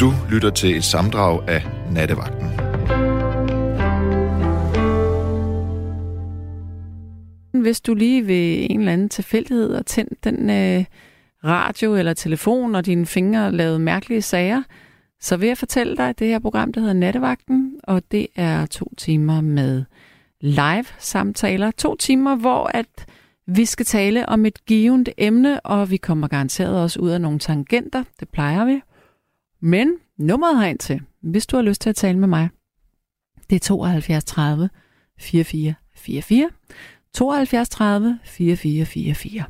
Du lytter til et samdrag af Nattevagten. Hvis du lige ved en eller anden tilfældighed har tændt den øh, radio eller telefon, og dine fingre lavet mærkelige sager, så vil jeg fortælle dig, at det her program, der hedder Nattevagten, og det er to timer med live samtaler. To timer, hvor at vi skal tale om et givet emne, og vi kommer garanteret også ud af nogle tangenter. Det plejer vi. Men nummeret herind til, hvis du har lyst til at tale med mig, det er 72 30 44 44. 72 30 44 44.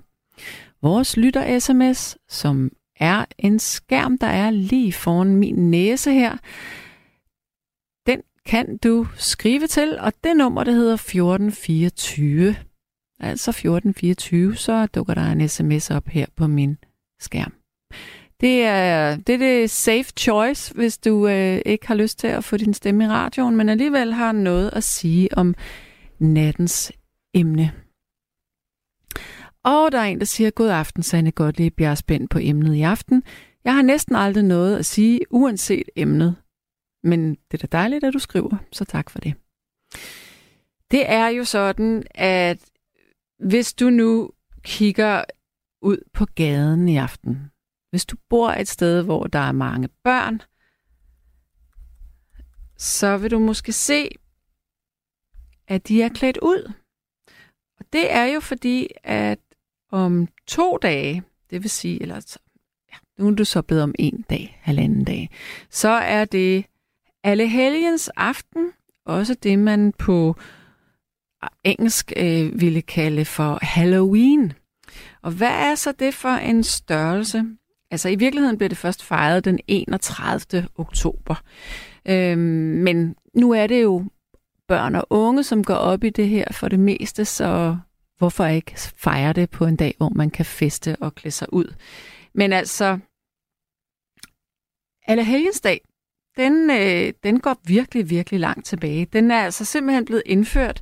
Vores lytter-sms, som er en skærm, der er lige foran min næse her, den kan du skrive til, og det nummer, der hedder 1424. Altså 1424, så dukker der en sms op her på min skærm. Det er, det er det safe choice, hvis du øh, ikke har lyst til at få din stemme i radioen, men alligevel har noget at sige om nattens emne. Og der er en, der siger, god aften, Sanne Gottlieb. Jeg er spændt på emnet i aften. Jeg har næsten aldrig noget at sige, uanset emnet. Men det er da dejligt, at du skriver, så tak for det. Det er jo sådan, at hvis du nu kigger ud på gaden i aften, hvis du bor et sted, hvor der er mange børn, så vil du måske se, at de er klædt ud. Og det er jo fordi, at om to dage, det vil sige, eller ja, nu er du så blevet om en dag, halvanden dag, så er det alle helgens aften, også det man på engelsk øh, ville kalde for Halloween. Og hvad er så det for en størrelse? Altså i virkeligheden blev det først fejret den 31. oktober. Øhm, men nu er det jo børn og unge, som går op i det her for det meste, så hvorfor ikke fejre det på en dag, hvor man kan feste og klæde sig ud? Men altså, Allehelgensdag, den, øh, den går virkelig, virkelig langt tilbage. Den er altså simpelthen blevet indført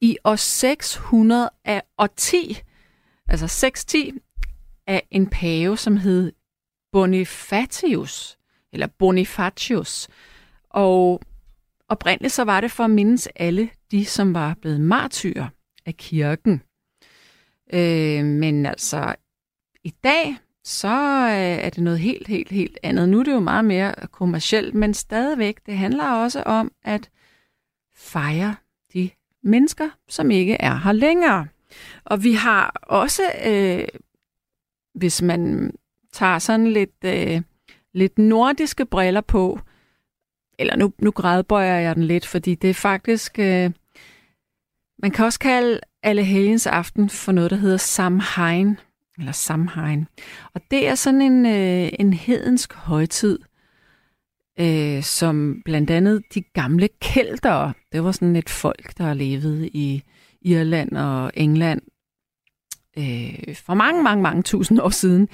i år 610, altså 610, af en pave, som hed Bonifatius, eller Bonifatius. Og oprindeligt så var det for at mindes alle de, som var blevet martyrer af kirken. Øh, men altså, i dag, så øh, er det noget helt, helt, helt andet. Nu er det jo meget mere kommercielt, men stadigvæk, det handler også om at fejre de mennesker, som ikke er her længere. Og vi har også, øh, hvis man tager sådan lidt, øh, lidt nordiske briller på, eller nu, nu grædbøjer jeg den lidt, fordi det er faktisk, øh, man kan også kalde alle helgens aften for noget, der hedder Samhain, eller Samhain. Og det er sådan en, øh, en hedensk højtid, øh, som blandt andet de gamle kælder, det var sådan et folk, der levede i Irland og England øh, for mange, mange, mange tusind år siden,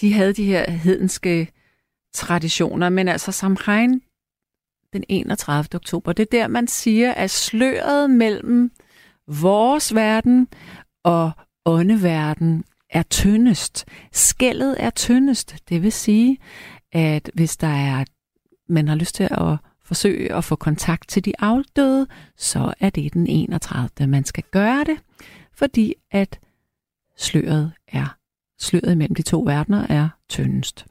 de havde de her hedenske traditioner, men altså Samhain den 31. oktober, det er der, man siger, at sløret mellem vores verden og åndeverden er tyndest. Skældet er tyndest. Det vil sige, at hvis der er, man har lyst til at forsøge at få kontakt til de afdøde, så er det den 31. man skal gøre det, fordi at sløret er sløret mellem de to verdener er tyndest.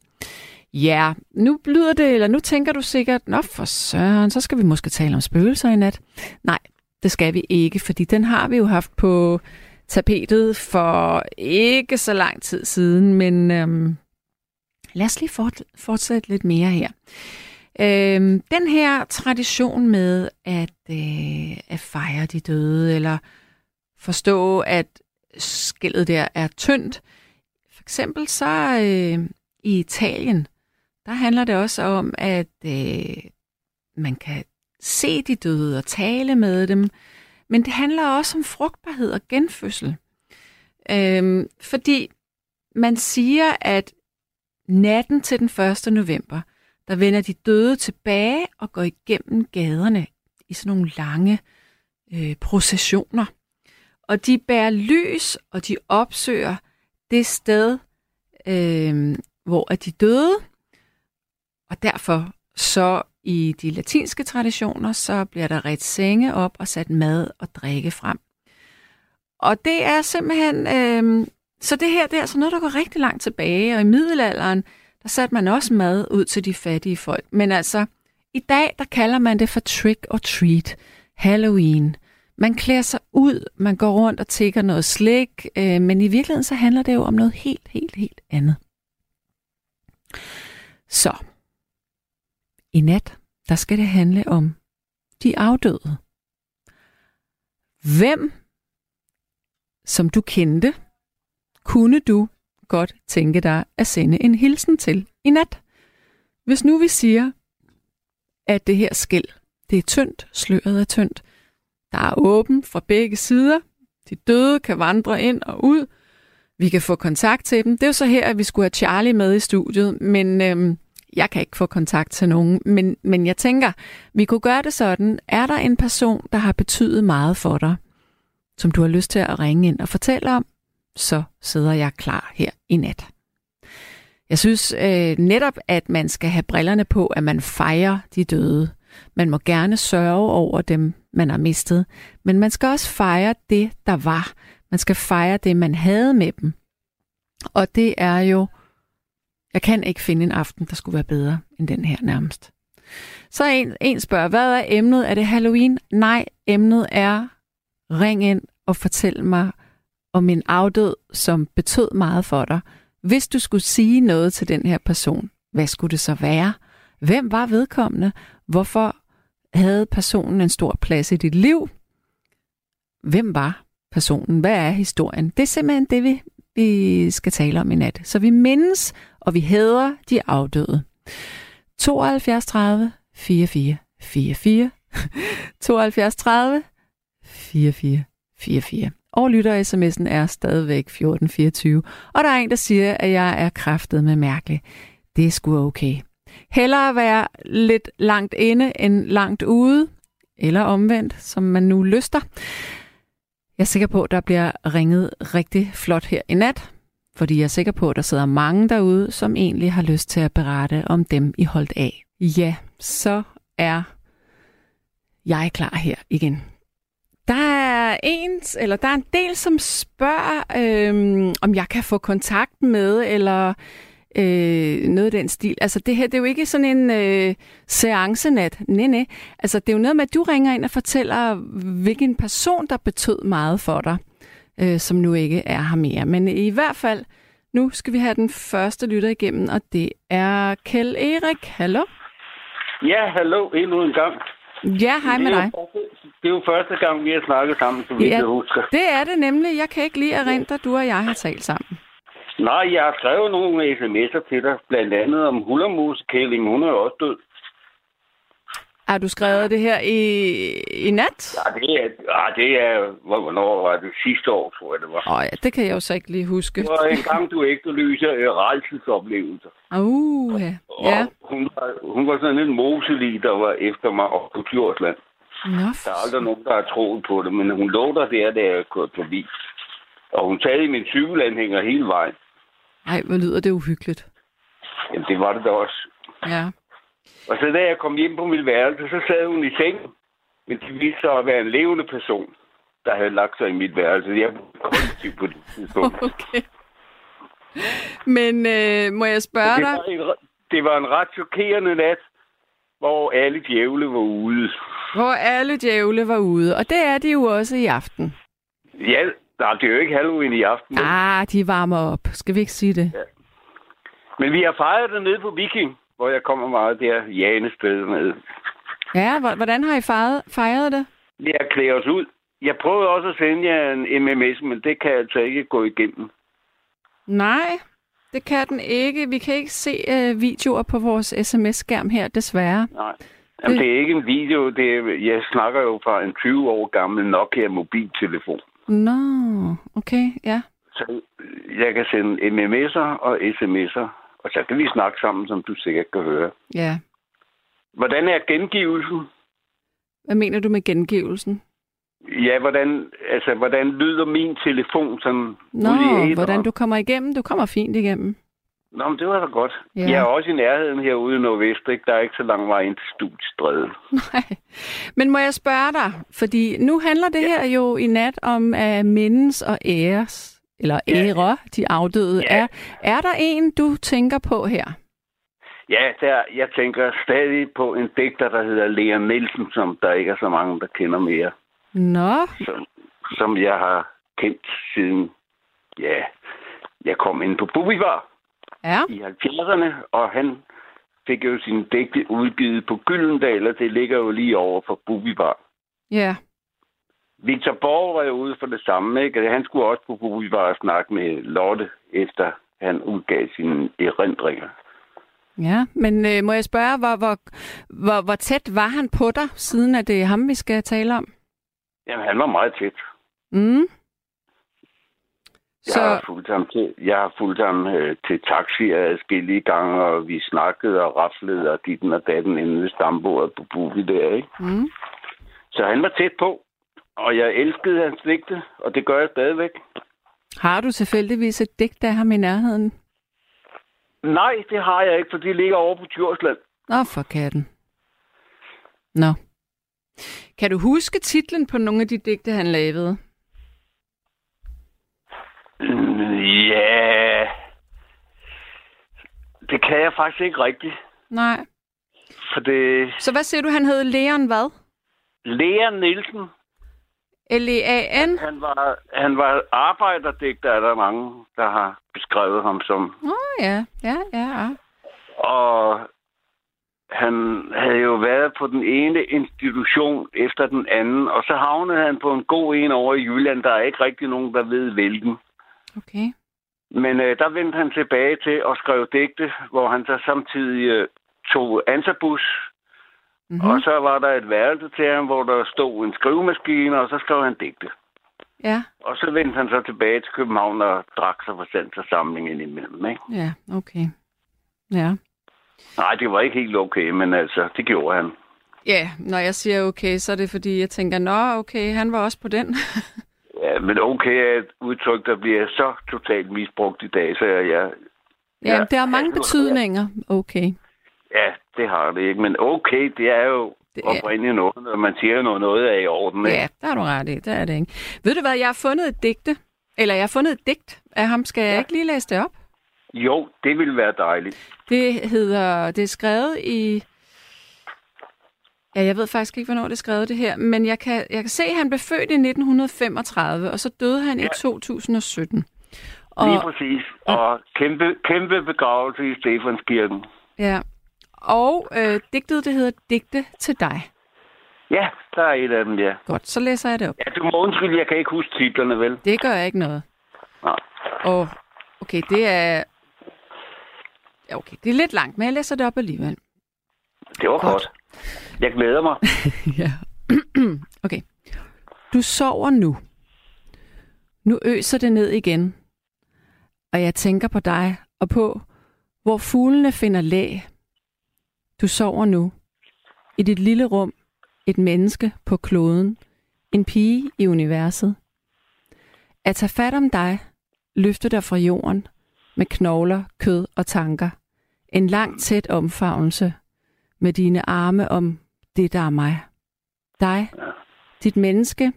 Ja, nu lyder det, eller nu tænker du sikkert, nå for søren, så skal vi måske tale om spøgelser i nat. Nej, det skal vi ikke, fordi den har vi jo haft på tapetet for ikke så lang tid siden, men øhm, lad os lige fort, fortsætte lidt mere her. Øhm, den her tradition med at, øh, at fejre de døde, eller forstå, at skældet der er tyndt. øh, eksempel så øh, i Italien, der handler det også om, at øh, man kan se de døde og tale med dem, men det handler også om frugtbarhed og genfødsel. Øhm, fordi man siger, at natten til den 1. november, der vender de døde tilbage og går igennem gaderne i sådan nogle lange øh, processioner. Og de bærer lys, og de opsøger det sted, øh, hvor er de døde. Og derfor så i de latinske traditioner, så bliver der ret senge op og sat mad og drikke frem. Og det er simpelthen, øh, så det her det er altså noget, der går rigtig langt tilbage, og i middelalderen, der satte man også mad ud til de fattige folk. Men altså, i dag, der kalder man det for trick or treat, Halloween. Man klæder sig ud, man går rundt og tigger noget slik, øh, men i virkeligheden så handler det jo om noget helt, helt, helt andet. Så, i nat, der skal det handle om de afdøde. Hvem, som du kendte, kunne du godt tænke dig at sende en hilsen til i nat? Hvis nu vi siger, at det her skæld, det er tyndt, sløret er tyndt, der er åben fra begge sider, de døde kan vandre ind og ud, vi kan få kontakt til dem. Det er jo så her, at vi skulle have Charlie med i studiet, men øhm, jeg kan ikke få kontakt til nogen. Men, men jeg tænker, vi kunne gøre det sådan. Er der en person, der har betydet meget for dig, som du har lyst til at ringe ind og fortælle om, så sidder jeg klar her i nat. Jeg synes øh, netop, at man skal have brillerne på, at man fejrer de døde. Man må gerne sørge over dem, man har mistet, men man skal også fejre det, der var. Man skal fejre det, man havde med dem. Og det er jo, jeg kan ikke finde en aften, der skulle være bedre end den her nærmest. Så en, en spørger, hvad er emnet? Er det Halloween? Nej, emnet er ring ind og fortæl mig om en afdød, som betød meget for dig. Hvis du skulle sige noget til den her person, hvad skulle det så være? Hvem var vedkommende? Hvorfor havde personen en stor plads i dit liv? Hvem var personen? Hvad er historien? Det er simpelthen det, vi, vi skal tale om i nat. Så vi mindes, og vi hæder de afdøde. 72 30 44 44 72 30 44 44. Og lytter-sms'en er stadigvæk 1424. Og der er en, der siger, at jeg er kraftet med mærkelig. Det er sgu okay. Hellere være lidt langt inde end langt ude, eller omvendt, som man nu lyster. Jeg er sikker på, at der bliver ringet rigtig flot her i nat, fordi jeg er sikker på, at der sidder mange derude, som egentlig har lyst til at berette om dem, I holdt af. Ja, så er jeg klar her igen. Der er en, eller der er en del, som spørger, øhm, om jeg kan få kontakt med, eller øh, noget af den stil. Altså det her, det er jo ikke sådan en øh, seancenat. Nej, nej. Altså det er jo noget med, at du ringer ind og fortæller, hvilken person, der betød meget for dig, øh, som nu ikke er her mere. Men i hvert fald, nu skal vi have den første lytter igennem, og det er Kjell Erik. Hallo? Ja, hallo, endnu en gang. Ja, hej med dig. Det er jo første gang, vi har snakket sammen, som vi Ja, kan huske. det er det nemlig. Jeg kan ikke lige erindre, at du og jeg har talt sammen. Nej, jeg har skrevet nogle sms'er til dig, blandt andet om hullermusekælling. Hun er jo også død. Har du skrevet det her i, i nat? Ja, det er, ja, det er, hvor- hvornår var det? Sidste år, tror jeg, det var. Åh ja, det kan jeg jo så ikke lige huske. Det var en gang, du efterlyser øh, rejselsoplevelser. Uh, ja. Og ja. hun, var, hun var sådan en moselig, der var efter mig op på Djursland. Nå, Der er aldrig nogen, der har troet på det, men hun lå der der, da jeg kørte forbi. Og hun talte i min cykelanhænger hele vejen. Ej, hvor lyder det uhyggeligt. Jamen, det var det da også. Ja. Og så da jeg kom hjem på mit værelse, så sad hun i sengen. Men det viste sig at være en levende person, der havde lagt sig i mit værelse. Jeg var kollektiv på det tidspunkt. Okay. Men øh, må jeg spørge Det dig? var, en, det var en ret chokerende nat, hvor alle djævle var ude. Hvor alle djævle var ude, og det er de jo også i aften. Ja, nej, det er jo ikke Halloween i aften. Ah, de varmer op. Skal vi ikke sige det? Men vi har fejret det nede på Viking, hvor jeg kommer meget der Janested med. Ja, hvor- hvordan har I fejret, fejret det? Jeg klæder os ud. Jeg prøvede også at sende jer en MMS, men det kan altså ikke gå igennem. Nej, det kan den ikke. Vi kan ikke se øh, videoer på vores sms-skærm her, desværre. Nej. Jamen, det er ikke en video. Det er, jeg snakker jo fra en 20 år gammel Nokia mobiltelefon. Nå, okay, ja. Så jeg kan sende MMS'er og sms'er, og så kan vi snakke sammen, som du sikkert kan høre. Ja. Hvordan er gengivelsen? Hvad mener du med gengivelsen? Ja, hvordan, altså, hvordan lyder min telefon sådan Nå, æteren? hvordan du kommer igennem? Du kommer fint igennem. Nå, men det var da godt. Ja. Ja. Jeg er også i nærheden herude i Nordvest, ikke? Der er ikke så lang vej ind til studiestrædet. Nej. Men må jeg spørge dig, fordi nu handler det her jo i nat om at mindes og æres, eller Ja. ære de afdøde. Ja. Er, er der en, du tænker på her? Ja, der, jeg tænker stadig på en digter, der hedder Lea Nielsen, som der ikke er så mange, der kender mere. Nå, Som, som jeg har kendt siden, ja, jeg kom ind på Bubibar ja. i 70'erne, og han fik jo sin digte udgivet på Gyldendal, og det ligger jo lige over for Bubibar. Ja, Victor Borg var jo ude for det samme, ikke? Han skulle også på Bubibar og snakke med Lotte, efter han udgav sine erindringer. ja. Men øh, må jeg spørge, hvor, hvor, hvor, hvor tæt var han på dig, siden at det er ham, vi skal tale om? Jamen, han var meget tæt. Mm. Jeg Så, har fulgt ham til, jeg har fulgt ham øh, til taxier adskillige gange, og vi snakkede og raflede og dit og datten inde ved stambordet på Bubi der, ikke? mm. Så han var tæt på, og jeg elskede hans digte, og det gør jeg stadigvæk. har du tilfældigvis et digt af ham i nærheden? Nej, det har jeg ikke, for det ligger over på Djursland. Nå, for katten. Nå. Kan du huske titlen på nogle af de digte, han lavede? Mm, Ja, det kan jeg faktisk ikke rigtigt, Nej. for det... Så hvad siger du, han hed Leon hvad? Lea Nielsen, L-E-A-N? han var, han var arbejderdigter, er der mange, der har beskrevet ham som. Åh, oh, ja. Ja, ja, ja. Og han havde jo været på den ene institution efter den anden, og så havnede han på en god en over i Jylland. Der er ikke rigtig nogen, der ved hvilken. Okay. Men øh, der vendte han tilbage til at skrive digte, hvor han så samtidig øh, tog ansabus, Mm-hmm. mm. og så var der et værelse til ham, hvor der stod en skrivemaskine, og så skrev han digte. Ja, Og så vendte han så tilbage til København og drak sig for sandsforsamling indimellem, ikke? ja, okay. Ja. Nej, det var ikke helt okay, men altså, det gjorde han. Ja, når jeg siger okay, så er det fordi, jeg tænker, nå, okay, han var også på den. Men okay er et udtryk, der bliver så totalt misbrugt i dag, så jeg... jeg ja, der er mange betydninger. Okay. ja, det har det ikke, men okay, det er jo Det det er- er... oprindeligt noget, når man siger noget, noget er i orden, ikke? Ja, der har du ret i. Det er det ikke. Ved du hvad, jeg har fundet et digte. Eller jeg har fundet et digt af ham. Skal jeg Ja. ikke lige læse det op? Jo, det ville være dejligt. Det hedder, det er skrevet i, ja, jeg ved faktisk ikke, hvornår det er skrevet det her, men jeg kan, jeg kan se, at han blev født i 1935, og så døde han ja. i 2017. Og, Lige præcis. Og kæmpe, kæmpe begravelse i Stefanskirken. ja, og øh, digtet, det hedder Digte til dig. Ja, der er et af dem, ja. Godt, så læser jeg det op. Ja, du må undskylde, jeg kan ikke huske titlerne, vel? Det gør ikke noget. Nej. Og okay, det er... Ja, okay, det er lidt langt, men jeg læser det op alligevel. Det var Godt. godt. Jeg glæder mig. Ja. okay. Du sover nu. Nu øser det ned igen. Og jeg tænker på dig og på, hvor fuglene finder læ. Du sover nu. I dit lille rum. Et menneske på kloden. En pige i universet. At tage fat om dig. Løfte dig fra jorden. Med knogler, kød og tanker. En lang tæt omfavnelse. Med dine arme om det, der er mig. Dig, dit menneske,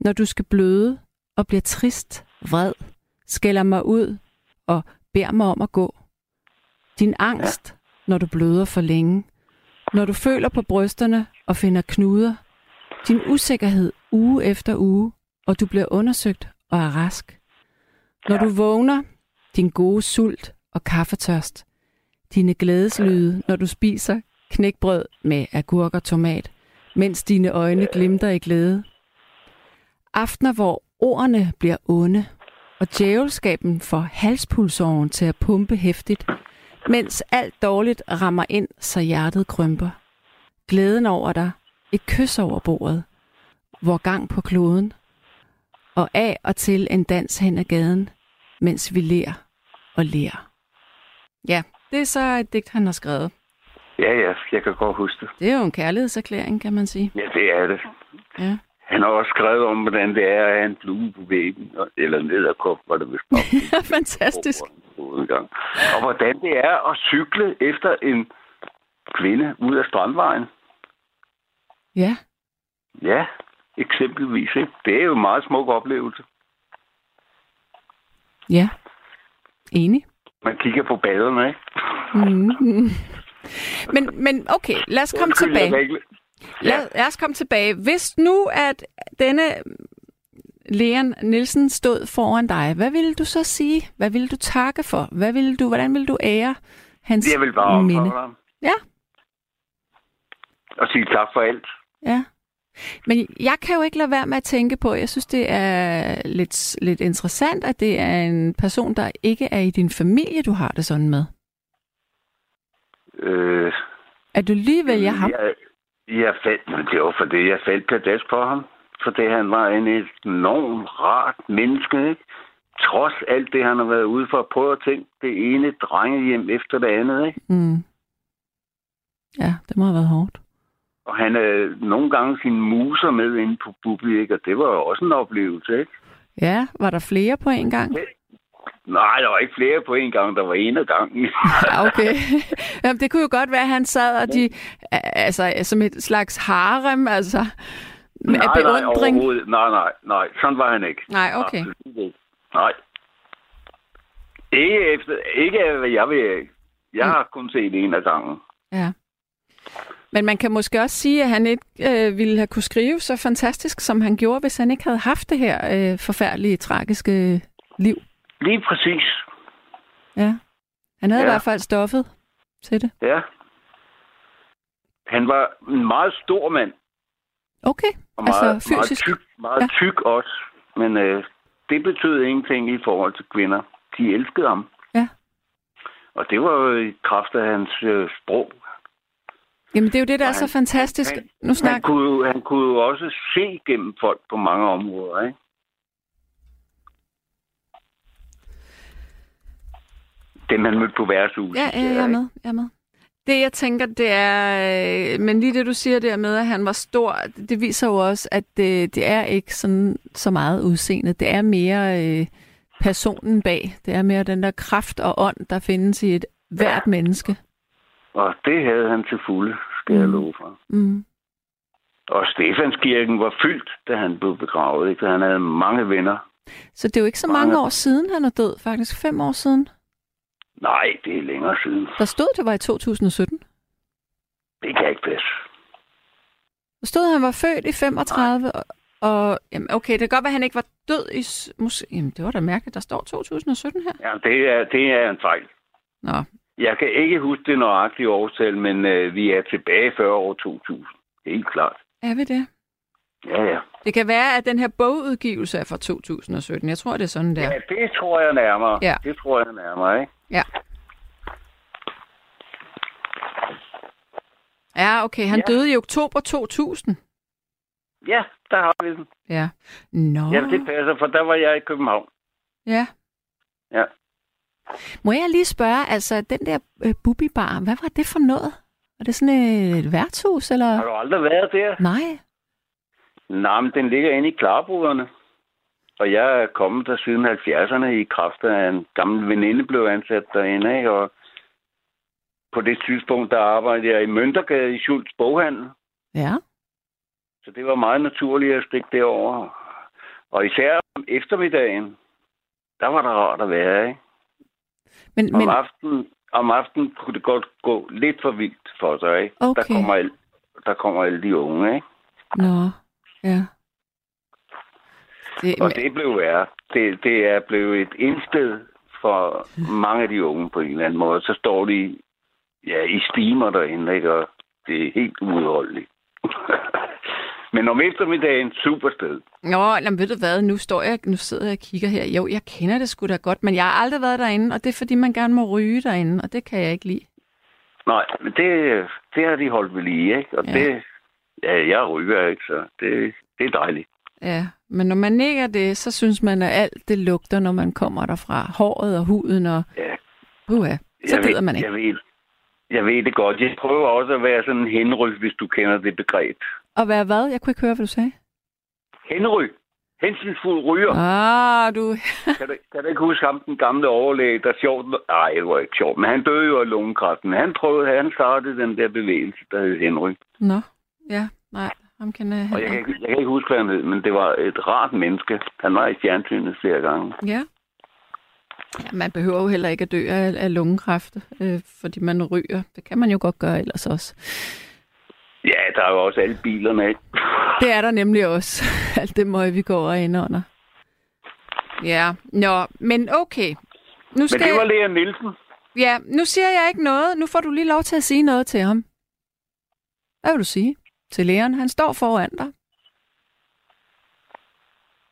når du skal bløde og bliver trist, vred, skælder mig ud og beder mig om at gå. Din angst, når du bløder for længe. Når du føler på brysterne og finder knuder. Din usikkerhed uge efter uge, og du bliver undersøgt og er rask. Når du vågner, din gode sult og kaffetørst. Dine glædeslyde, når du spiser knækbrød med agurk og tomat, mens dine øjne glimter i glæde. Aftener, hvor ordene bliver onde, og djævelskaben får halspulsåren til at pumpe hæftigt, mens alt dårligt rammer ind, så hjertet krymper. Glæden over dig, et kys over bordet, hvor gang på kloden, og af og til en dans hen ad gaden, mens vi ler og ler. Ja, det er så et digt, han har skrevet. Ja, ja, jeg kan godt huske det. Det er jo en kærlighedserklæring, kan man sige. Ja, det er det. Ja. Han har også skrevet om, hvordan det er at have en flue på væggen, eller en edderkop, var det vist nok. Fantastisk. en gang. Og hvordan det er at cykle efter en kvinde ud af strandvejen. Ja. Ja, eksempelvis. Ikke? Det er jo en meget smuk oplevelse. Ja. Enig. Man kigger på baderne, ikke? Mm. Men, men okay, lad os komme Undskyld, tilbage. ikke- Lad, lad os komme tilbage. Hvis nu, at denne Leon Nielsen stod foran dig, hvad ville du så sige? Hvad ville du takke for? Hvad ville du, hvordan ville du ære hans Jeg vil bare minde? ham. Ja. Og sige tak for alt. Ja. Men jeg kan jo ikke lade være med at tænke på, jeg synes, det er lidt, lidt interessant, at det er en person, der ikke er i din familie, du har det sådan med. Øh, At du lige vælger ham. Jeg, jeg faldt, men det var fordi, jeg faldt pladask for ham. Fordi han var en enormt rart menneske, ikke? Trods alt det, han har været ude for at prøve at tænke det ene drengehjem efter det andet, ikke? Mm. Ja, det må have været hårdt. Og han havde nogle gange sine muser med inde på Bubi, ikke? Og det var jo også en oplevelse, ikke? Ja, var der flere på en gang? Nej, der var ikke flere på en gang. Der var en af gangen. Ja, okay. Jamen, det kunne jo godt være, at han sad og de, altså, som et slags harem, altså, med nej, nej, beundring. overhovedet. Nej, nej, nej. Sådan var han ikke. Nej, okay. Absolut. Nej. Ikke efter, ikke hvad jeg vil. Jeg har kun set en af gangen. Ja. Men man kan måske også sige, at han ikke øh, ville have kunne skrive så fantastisk, som han gjorde, hvis han ikke havde haft det her øh, forfærdelige, tragiske liv. Lige præcis. Ja. Han havde ja. i hvert fald stoffet til det. Ja. Han var en meget stor mand. Okay, Og altså meget, fysisk. Meget tyk, meget Ja. tyk også. Men øh, det betød ingenting i forhold til kvinder. De elskede ham. Ja. Og det var jo i kraft af hans øh, sprog. Jamen det er jo det, der er Og så han- fantastisk. han- Nu Han snak... kunne, jo- han kunne jo også se gennem folk på mange områder, ikke? Dem han mødte på værtshuset. Ja, ja, jeg er med. Jeg er med. Det, jeg tænker, det er... øh, Men lige det, du siger der med, at han var stor, det viser jo også, at det, det er ikke sådan så meget udseende. Det er mere øh, personen bag. Det er mere den der kraft og ånd, der findes i et hvert menneske. Og det havde han til fulde, skal jeg Mm. love for. Mm. Og Stefanskirken var fyldt, da han blev begravet. Ikke? Han havde mange venner. Så det er jo ikke så mange Mange. år siden, han er død. Faktisk fem år siden. Nej, det er længere siden. Der stod, det var i 2017. Det kan ikke passe. Der stod, han var født i 35, og, og jamen, okay, det kan godt være, at han ikke var død i... Måske, jamen, det var da mærkeligt, der står 2017 her. Ja, det er, det er en fejl. Nå, Jeg kan ikke huske det nøjagtige årstal, men øh, vi er tilbage før år 2000. Helt klart. er vi det? Ja, ja. Det kan være, at den her bogudgivelse er fra 2017. Jeg tror, det er sådan der. Ja, det tror jeg nærmere. Ja. Det tror jeg nærmere, ikke? Ja. Ja, okay. Han Ja. døde i oktober 2000. Ja, der har vi den. Ja. Nå. Ja, det passer, for der var jeg i København. Ja. Ja. Må jeg lige spørge, altså den der øh, bubibar, hvad var det for noget? Var det sådan et værtshus, eller? Har du aldrig været der? Nej. Nej, men den ligger inde i Klarboderne. Og jeg er kommet der siden 70'erne i kraft af en gammel veninde blev ansat derinde, ikke? Og på det tidspunkt, der arbejdede jeg i Møntergade i Schultz Boghandel. Ja. Så det var meget naturligt at stikke derover. Og især om eftermiddagen, der var der rart at være, ikke? Men, Om, men aftenen, om aftenen kunne det godt gå lidt for vildt for sig, ikke? Okay. Der kommer, der kommer alle de unge, ikke? nå, ja. Det, Og det blev værre. Det, det er blevet et indsted for mange af de unge på en eller anden måde. Så står de ja, i stimer derinde, ikke? og det er helt uudholdeligt. Men om eftermiddagen, super sted. Nå, jamen, ved du hvad, nu står jeg, nu sidder jeg og kigger her. Jo, jeg kender det sgu da godt, men jeg har aldrig været derinde, og det er fordi, man gerne må ryge derinde, og det kan jeg ikke lide. Nej, men det, det har de holdt ved lige, ikke? Og Ja. det, ja, jeg ryger ikke, så det, det er dejligt. Ja, men når man ikke er det, så synes man, at alt det lugter, når man kommer derfra. Håret og huden og... Ja. Uha, så jeg gider ved, man ikke. Jeg ved, jeg ved det godt. Jeg prøver også at være sådan en henryg, hvis du kender det begreb. Og hvad hvad? Jeg kunne ikke høre, hvad du sagde. Henry. Hensynsfuld ryger. Ah, du... Kan du, kan du ikke huske ham, den gamle overlæge, der sjovt... Nej, det var ikke sjovt, men han døde jo af lungekræft. Men han prøvede, han startede den der bevægelse, der hed Henry. Nå, ja, nej, ham kender jeg Og jeg kan, ikke. jeg kan ikke huske, hvad han hed, men det var et rart menneske. Han var i fjernsynet flere gange. Ja. ja. Man behøver jo heller ikke at dø af, af lungekræft, øh, fordi man ryger. Det kan man jo godt gøre ellers også. Ja, der er jo også alle bilerne, ikke? Det er der nemlig også. Alt det møg, vi går ind under. Ja, nå, men okay. Nu Men skal det var. Lea Nielsen. Ja, nu siger jeg ikke noget. Nu får du lige lov til at sige noget til ham. Hvad vil du sige til læreren? Han står foran dig.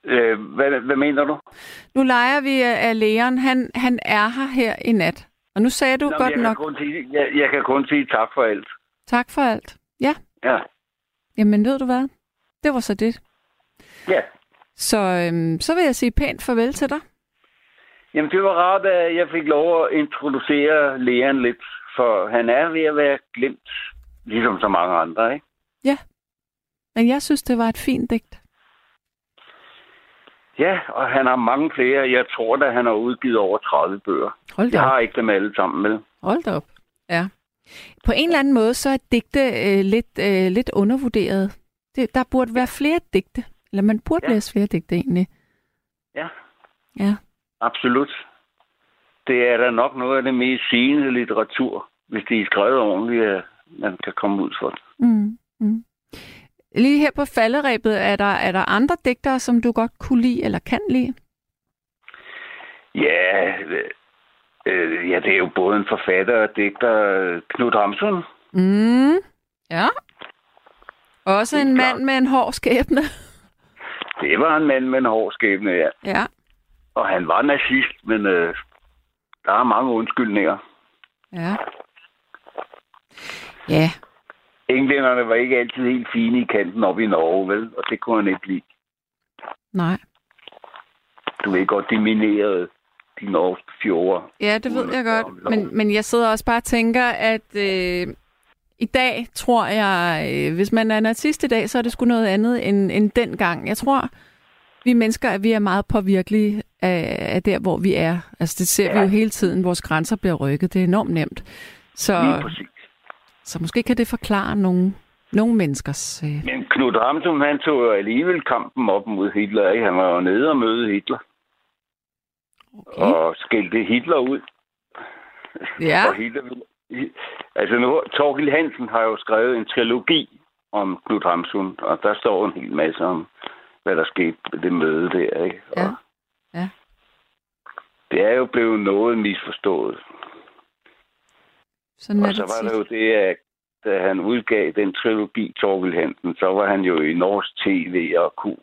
Øh, hvad, hvad mener du? Nu leger vi af læreren. Han, han er her her i nat. Og nu sagde du Nå, godt jeg, nok kan sige, jeg, jeg kan kun sige tak for alt. tak for alt. Ja, Ja. jamen ved du hvad? Det var så det. ja. Så, øhm, så vil jeg sige pænt farvel til dig. Jamen, det var rart, at jeg fik lov at introducere Leon lidt, for han er ved at være glemt, ligesom så mange andre, ikke? Men jeg synes, det var et fint digt. Ja, og han har mange flere. Jeg tror da, han har udgivet over 30 bøger. Hold da Jeg op. har ikke dem alle sammen med. Hold da op. Ja. På en eller anden måde, så er digte øh, lidt, øh, lidt undervurderet. Det, der burde være flere digte. Eller man burde Ja. læse flere digte egentlig. Ja, Ja. absolut. Det er da nok noget af det mest sigende litteratur, hvis det er skrevet ordentligt, at man kan komme ud for det. Mm, mm. Lige her på falderæbet, er der, er der andre digtere, som du godt kunne lide eller kan lide? Ja, øh, ja, det er jo både en forfatter og digter, Knud Ramsson. Mm. Ja. Også en mand med en hård skæbne. Det var en mand med en hård skæbne, ja. Ja. Og han var nazist, men øh, der er mange undskyldninger. Ja. Ja. Englænderne var ikke altid helt fine i kanten op i Norge, vel? Og det kunne han ikke lide. Nej. Du ved godt, de minerede de norske fjorde. Ja, det ved jeg godt. Men, men jeg sidder også bare og tænker, at øh, i dag tror jeg, øh, hvis man er nazist i dag, så er det sgu noget andet end, end dengang. Jeg tror, vi mennesker, at vi er meget påvirkelige af, af der, hvor vi er. Altså det ser ja. vi jo hele tiden. Vores grænser bliver rykket. Det er enormt nemt. Så. Så måske kan det forklare nogle, nogle menneskers... Øh, Men Knud Ramsum, han tog jo alligevel kampen op mod Hitler. Ikke? Han var jo nede og møde Hitler. okay. Og skældte Hitler ud. Ja. Og Hitler. Altså nu, Torgild Hansen har jo skrevet en trilogi om Knud Ramsum, og der står en hel masse om, hvad der skete ved det møde der. Ikke? Ja. Og Ja. Det er jo blevet noget misforstået. Sådan Og så det var der tit. jo det, at da han udgav den trilogi, Torvild Hansen, så var han jo i norsk tv og kunne...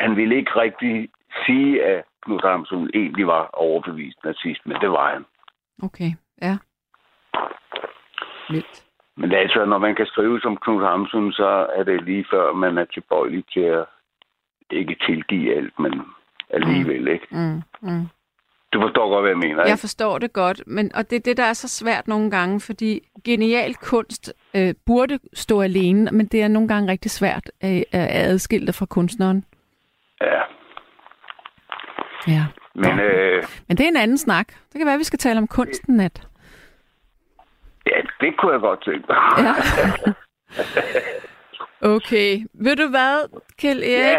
Han ville ikke rigtig sige, at Knud Ramsson egentlig var overbevist nazist, men det var han. Okay, ja. Vildt. Men altså, når man kan skrive som Knud Ramsson, så er det lige før, man er tilbøjelig til at ikke tilgive alt, men alligevel ikke. Mm, mm. Du forstår godt, hvad jeg mener, Jeg ikke? forstår det godt, men og det er det, der er så svært nogle gange, fordi genial kunst øh, burde stå alene, men det er nogle gange rigtig svært øh, at adskille det fra kunstneren. Ja. Ja. Men Nå. øh, Men det er en anden snak. Det kan være, at vi skal tale om kunsten nat. ja, det kunne jeg godt tænke mig. Ja. Okay. Ved du hvad, Kjell Erik? Ja,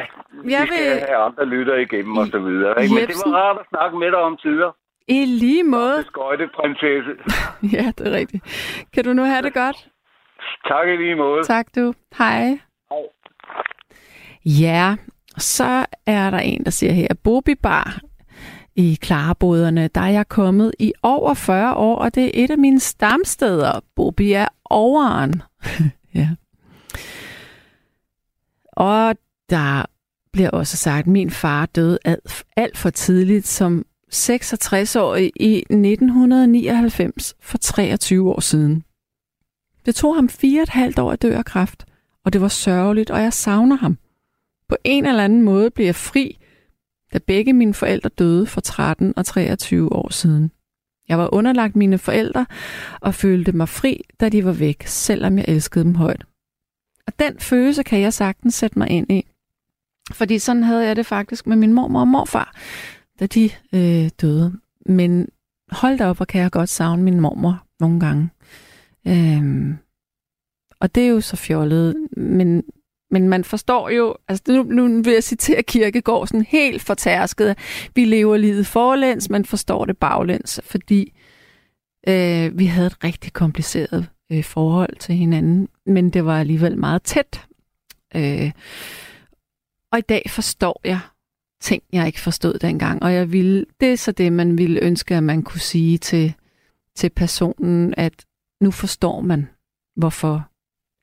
jeg vi skal vil have andre lytter igennem og så videre. Ikke? Men det var rart at snakke med dig om tider. i lige måde... Skøjteprinsesse. Ja, det er rigtigt. Kan du nu have det godt? Tak i lige måde. Tak du. Hej. Hej. Ja, så er der en, der siger her, Bobi Bar i Klareboderne, der er jeg kommet i over 40 år, og det er et af mine stamsteder. Bobi er overen. ja. Og der bliver også sagt, at min far døde alt, for tidligt som 66-årig i 1999 for 23 år siden. Det tog ham fire og et halvt år at dø af kræft, og det var sørgeligt, og jeg savner ham. På en eller anden måde blev jeg fri, da begge mine forældre døde for 13 og 23 år siden. Jeg var underlagt mine forældre og følte mig fri, da de var væk, selvom jeg elskede dem højt. Og den følelse kan jeg sagtens sætte mig ind i. Fordi sådan havde jeg det faktisk med min mormor og morfar, da de øh, døde. Men hold da op, og kan jeg godt savne min mormor nogle gange. Øhm, og det er jo så fjollet, men, men man forstår jo, altså nu, nu vil jeg citere Kirkegaard sådan helt fortærsket, vi lever livet forlæns, man forstår det baglæns, fordi øh, vi havde et rigtig kompliceret øh, forhold til hinanden, men det var alligevel meget tæt. Øh, og i dag forstår jeg ting, jeg ikke forstod dengang, og jeg ville, det er så det, man ville ønske, at man kunne sige til, til personen, at nu forstår man, hvorfor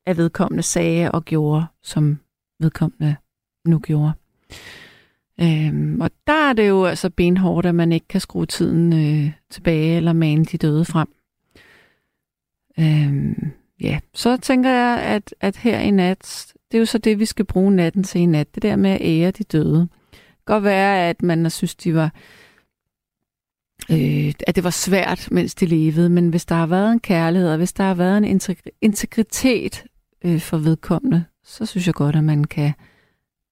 at vedkommende sagde og gjorde, som vedkommende nu gjorde. Øhm, og der er det jo altså benhårdt, at man ikke kan skrue tiden øh, tilbage eller mane de døde frem. Øhm, ja, så tænker jeg, at, at her i nat, det er jo så det, vi skal bruge natten til i nat, det der med at ære de døde. Det kan godt være, at man synes, de var øh, at det var svært, mens de levede, men hvis der har været en kærlighed, og hvis der har været en integritet øh, for vedkommende, så synes jeg godt, at man kan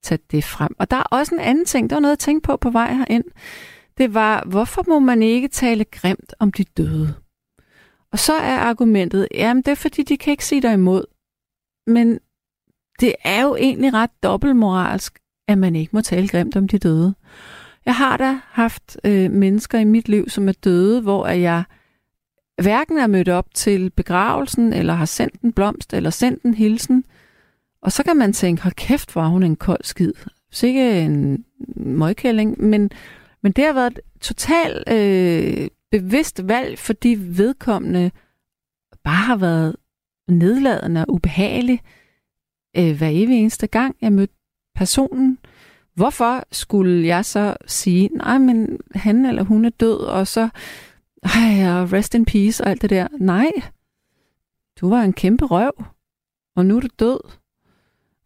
tage det frem. Og der er også en anden ting, der var noget at tænke på på vej herind. Det var, hvorfor må man ikke tale grimt om de døde? Og så er argumentet, jamen det er fordi, de kan ikke sige dig imod. Men det er jo egentlig ret dobbeltmoralsk, at man ikke må tale grimt om de døde. Jeg har da haft øh, mennesker i mit liv, som er døde, hvor jeg hverken er mødt op til begravelsen, eller har sendt en blomst, eller sendt en hilsen. Og så kan man tænke, hold kæft, hvor hun en kold skid. Sikke en møgkælling. Men, men det har været et totalt øh, bevidst valg, fordi vedkommende bare har været nedladende og ubehagelig øh, hver evig eneste gang, jeg mødte personen. Hvorfor skulle jeg så sige, nej, men han eller hun er død, og så ej, og rest in peace og alt det der. Nej, du var en kæmpe røv, og nu er du død.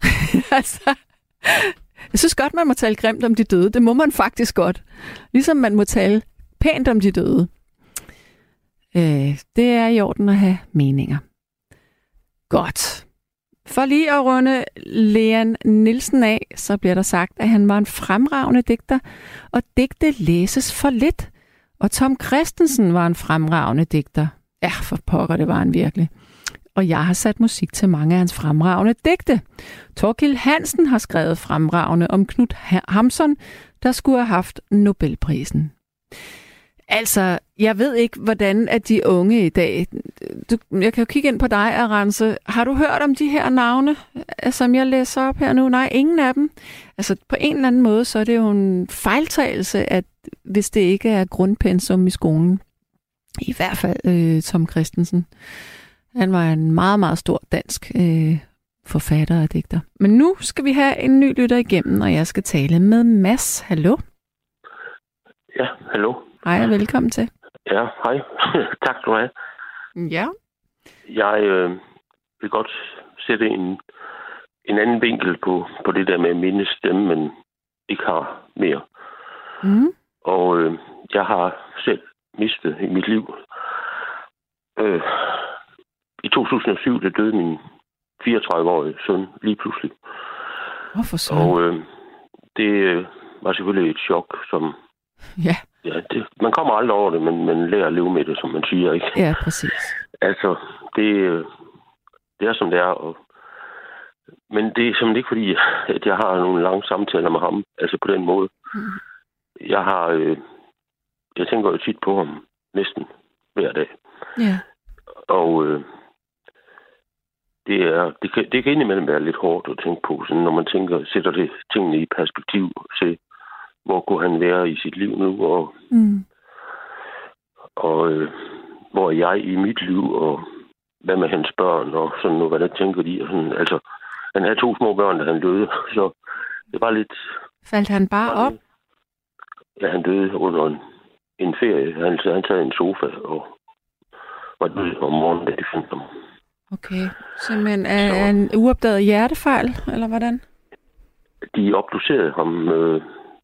altså, jeg synes godt, man må tale grimt om de døde. Det må man faktisk godt. Ligesom man må tale pænt om de døde. Øh, det er i orden at have meninger. Godt. For lige at runde Leon Nielsen af, så bliver der sagt, at han var en fremragende digter, og digte læses for lidt. Og Tom Christensen var en fremragende digter. Ja, for pokker, det var han virkelig. Og jeg har sat musik til mange af hans fremragende digte. Torkild Hansen har skrevet fremragende om Knud Hamson, der skulle have haft Nobelprisen. Altså, jeg ved ikke, hvordan at de unge i dag... Du, jeg kan jo kigge ind på dig, Arance. Har du hørt om de her navne, øh, som jeg læser op her nu? Nej, ingen af dem. Altså, på en eller anden måde, så er det jo en fejltagelse, at hvis det ikke er grundpensum i skolen. I hvert fald øh, Tom Christensen. Han var en meget, meget stor dansk øh, forfatter og digter. Men nu skal vi have en ny lytter igennem, og jeg skal tale med Mads. Hallo? Ja, hallo. Hej og velkommen til. Ja, hej. tak skal du have. Ja. Jeg øh, vil godt sætte en, en anden vinkel på, på det der med at minde stemme, men ikke har mere. Mm. Og øh, jeg har selv mistet i mit liv. Øh, I 2007, der døde min 34-årige søn lige pludselig. Hvorfor så? Og øh, det øh, var selvfølgelig et chok, som... Ja. Ja, det, man kommer aldrig over det, men man lærer at leve med det, som man siger, ikke? Ja, præcis. Altså, det, det er som det er, og men det er simpelthen ikke fordi, at jeg har nogle lange samtaler med ham, altså på den måde. Mm jeg har... Øh, jeg tænker jo tit på ham næsten hver dag. Ja. Og øh, det, er, det, kan, det kan indimellem være lidt hårdt at tænke på, sådan, når man tænker, sætter det tingene i perspektiv se, hvor kunne han være i sit liv nu, og, mm. og øh, hvor er jeg i mit liv, og hvad med hans børn, og sådan noget, hvad der tænker de, og sådan, altså, han havde to små børn, da han døde, så det var lidt... Faldt han bare op? Ja, han døde under en, en ferie. Han, han sad i en sofa og var død om morgenen, da de fandt ham. Okay. Simpelthen er så, en uopdaget hjertefejl, eller hvordan? De obducerede ham. Øh,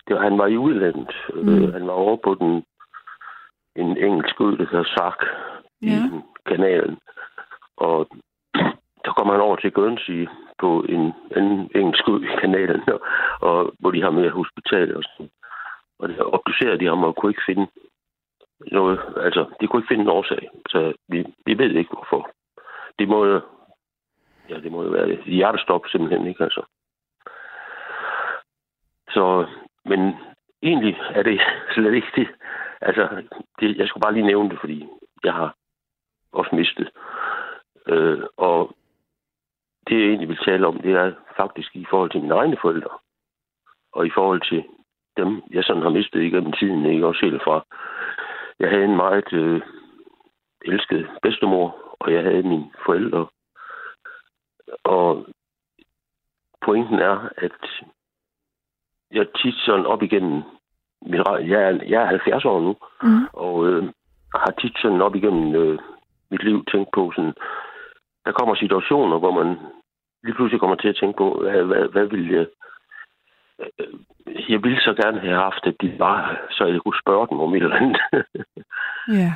det, han var i udlandet. Mm. Øh, han var over på den en engelsk ø, der hedder Sark, ja. i kanalen. Og der kom han over til Guernsey på en anden engelsk ø i kanalen. Og, og hvor de har med hospital og sådan. Og det obducerede de ham og kunne ikke finde noget. Altså, de kunne ikke finde en årsag. Så vi, vi ved ikke, hvorfor. Det må jo, ja, det må jo være hjertestop simpelthen, ikke altså. Så, men egentlig er det slet ikke det. Altså, det, jeg skulle bare lige nævne det, fordi jeg har også mistet. Øh, og det, jeg egentlig vil tale om, det er faktisk i forhold til mine egne forældre. Og i forhold til dem, jeg sådan har mistet igennem tiden, ikke også helt fra. Jeg havde en meget øh, elsket bedstemor, og jeg havde mine forældre. Og pointen er, at jeg tit sådan op igennem min, jeg, er, jeg er 70 år nu, mm. og øh, har tit sådan op igennem øh, mit liv tænkt på sådan, der kommer situationer, hvor man lige pludselig kommer til at tænke på, hvad, hvad, hvad vil jeg... Øh, jeg ville så gerne have haft, at de var, så jeg kunne spørge dem om et eller andet. Ja.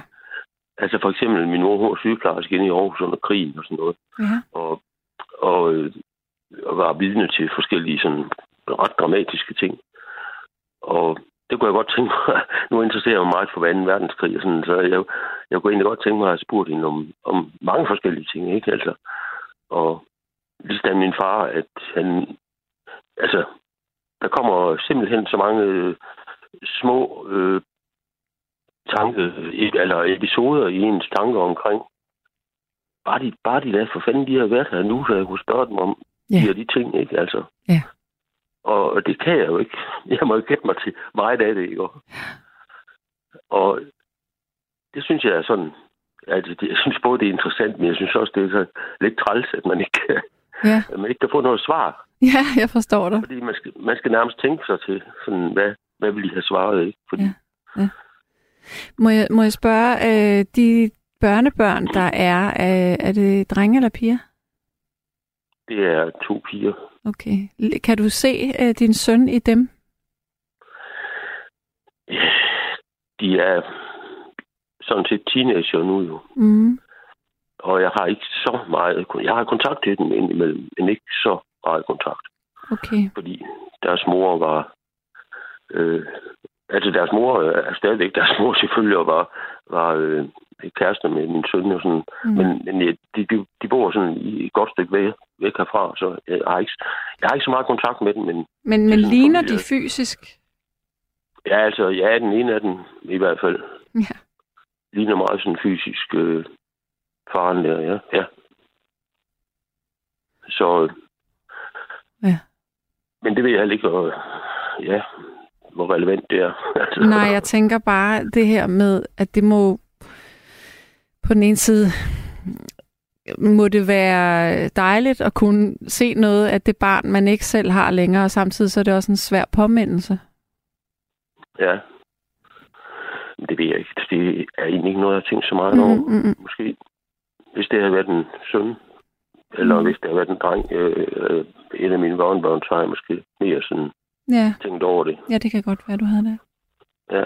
altså for eksempel, min mor var sygeplejerske inde i Aarhus under krigen og sådan noget. Ja. Og, og, øh, og var vidne til forskellige sådan ret dramatiske ting. Og det kunne jeg godt tænke mig. Nu interesserer jeg mig meget for 2. verdenskrig, og sådan, så jeg, jeg kunne egentlig godt tænke mig at have spurgt hende om, om mange forskellige ting. Ikke? Altså, og ligesom min far, at han... Altså, der kommer simpelthen så mange øh, små øh, tanke, eller episoder i ens tanker omkring. Bare de, bare de der, for fanden, de har været her nu, så jeg kunne spørge dem om Ja. de, her de ting, ikke? Altså. Ja. Og det kan jeg jo ikke. Jeg må jo gætte mig til meget af det, ikke? Og det synes jeg er sådan... Altså, det, jeg synes både, det er interessant, men jeg synes også, det er så lidt træls, at man ikke, Ja. at man ikke kan få noget svar. ja, jeg forstår dig. Fordi man skal, man skal nærmest tænke sig til, sådan, hvad, hvad vil de have svaret, ikke? Fordi, Ja. Må jeg, må jeg spørge, øh, de børnebørn, der er, øh, er det drenge eller piger? Det er to piger. Okay. Kan du se øh, din søn i dem? De er sådan set teenager nu jo. Mm. Og jeg har ikke så meget... Jeg har kontakt til dem indimellem, men ikke så meget kontakt. Okay. Fordi deres mor var... Øh, altså deres mor er stadigvæk deres mor selvfølgelig, og var, var øh, kærester med min søn og sådan. Mm. Men, men de, de, de bor sådan i et godt stykke væk, væk herfra, så jeg har, ikke, jeg har ikke så meget kontakt med dem, men Men, men sådan ligner de fysisk? ja, altså, ja, den ene af dem i hvert fald Ja. ligner meget sådan fysisk øh, faren der, ja. ja. Så... øh, Ja. Men det ved jeg heller ikke, hvor, ja, hvor relevant det er. altså, Nej, jeg tænker bare det her med, at det må på den ene side må det være dejligt at kunne se noget af det barn, man ikke selv har længere, og samtidig så er det også en svær påmindelse. Ja. Det ved jeg ikke. Det er egentlig ikke noget, jeg har tænkt så meget over. Mm, mm, mm. Måske, hvis det havde været en søn, eller Mm. hvis det havde været en dreng, øh, øh, en af mine børnebørn, så har jeg måske mere sådan Ja, tænkt over det. ja, det kan godt være, du havde det. Ja.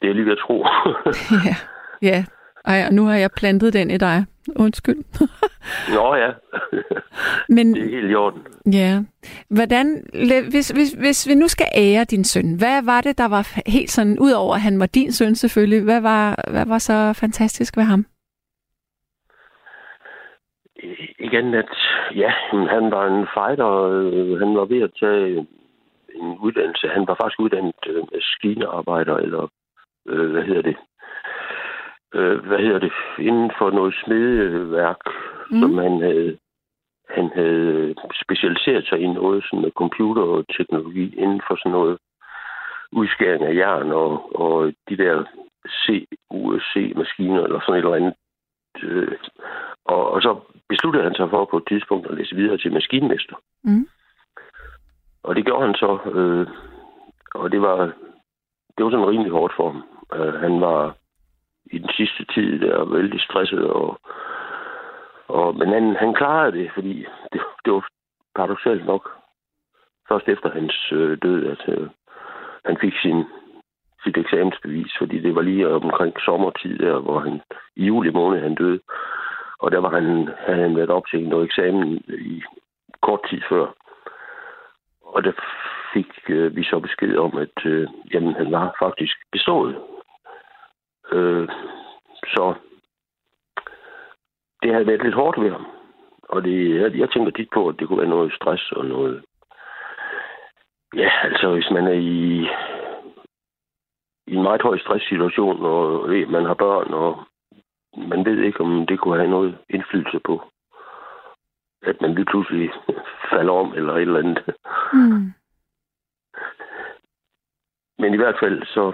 Det er jeg lige ved at tro. ja, ja. Ej, og nu har jeg plantet den i dig. Undskyld. Nå ja, Men det er helt i orden. ja, hvordan, hvis, hvis, hvis vi nu skal ære din søn, hvad var det, der var helt sådan, udover at han var din søn selvfølgelig, hvad var, hvad var så fantastisk ved ham? Igen, at ja, han var en fighter. Øh, han var ved at tage en uddannelse. Han var faktisk uddannet øh, maskinearbejder, eller øh, hvad hedder det? Øh, hvad hedder det? Inden for noget smedeværk, Mm. mm. som han havde, han havde specialiseret sig i noget sådan med computer og teknologi inden for sådan noget udskæring af jern og, og de der CUSC-maskiner eller sådan et eller andet. Øh, og, og så besluttede han sig for på et tidspunkt at læse videre til maskinmester. Mm. Og det gjorde han så, øh, og det var, det var sådan rimelig hårdt for ham. Øh, han var i den sidste tid der vældig stresset, og, og, men han, han klarede det, fordi det, det var paradoxalt nok først efter hans øh, død, at øh, han fik sin, sit eksamensbevis, fordi det var lige omkring sommertid der, hvor han i juli måned han døde. Og der var han, havde han været op til noget eksamen i kort tid før. og der fik øh, vi så besked om, at øh, jamen, han var faktisk bestået. Øh, så det havde været lidt hårdt ved ham. Og det, jeg, jeg tænker tit på, at det kunne være noget stress og noget... Ja, altså hvis man er i, i en meget høj stresssituation, og ved, man har børn, og man ved ikke, om det kunne have noget indflydelse på, at man lige pludselig falder om, eller et eller andet. Mm. Men i hvert fald så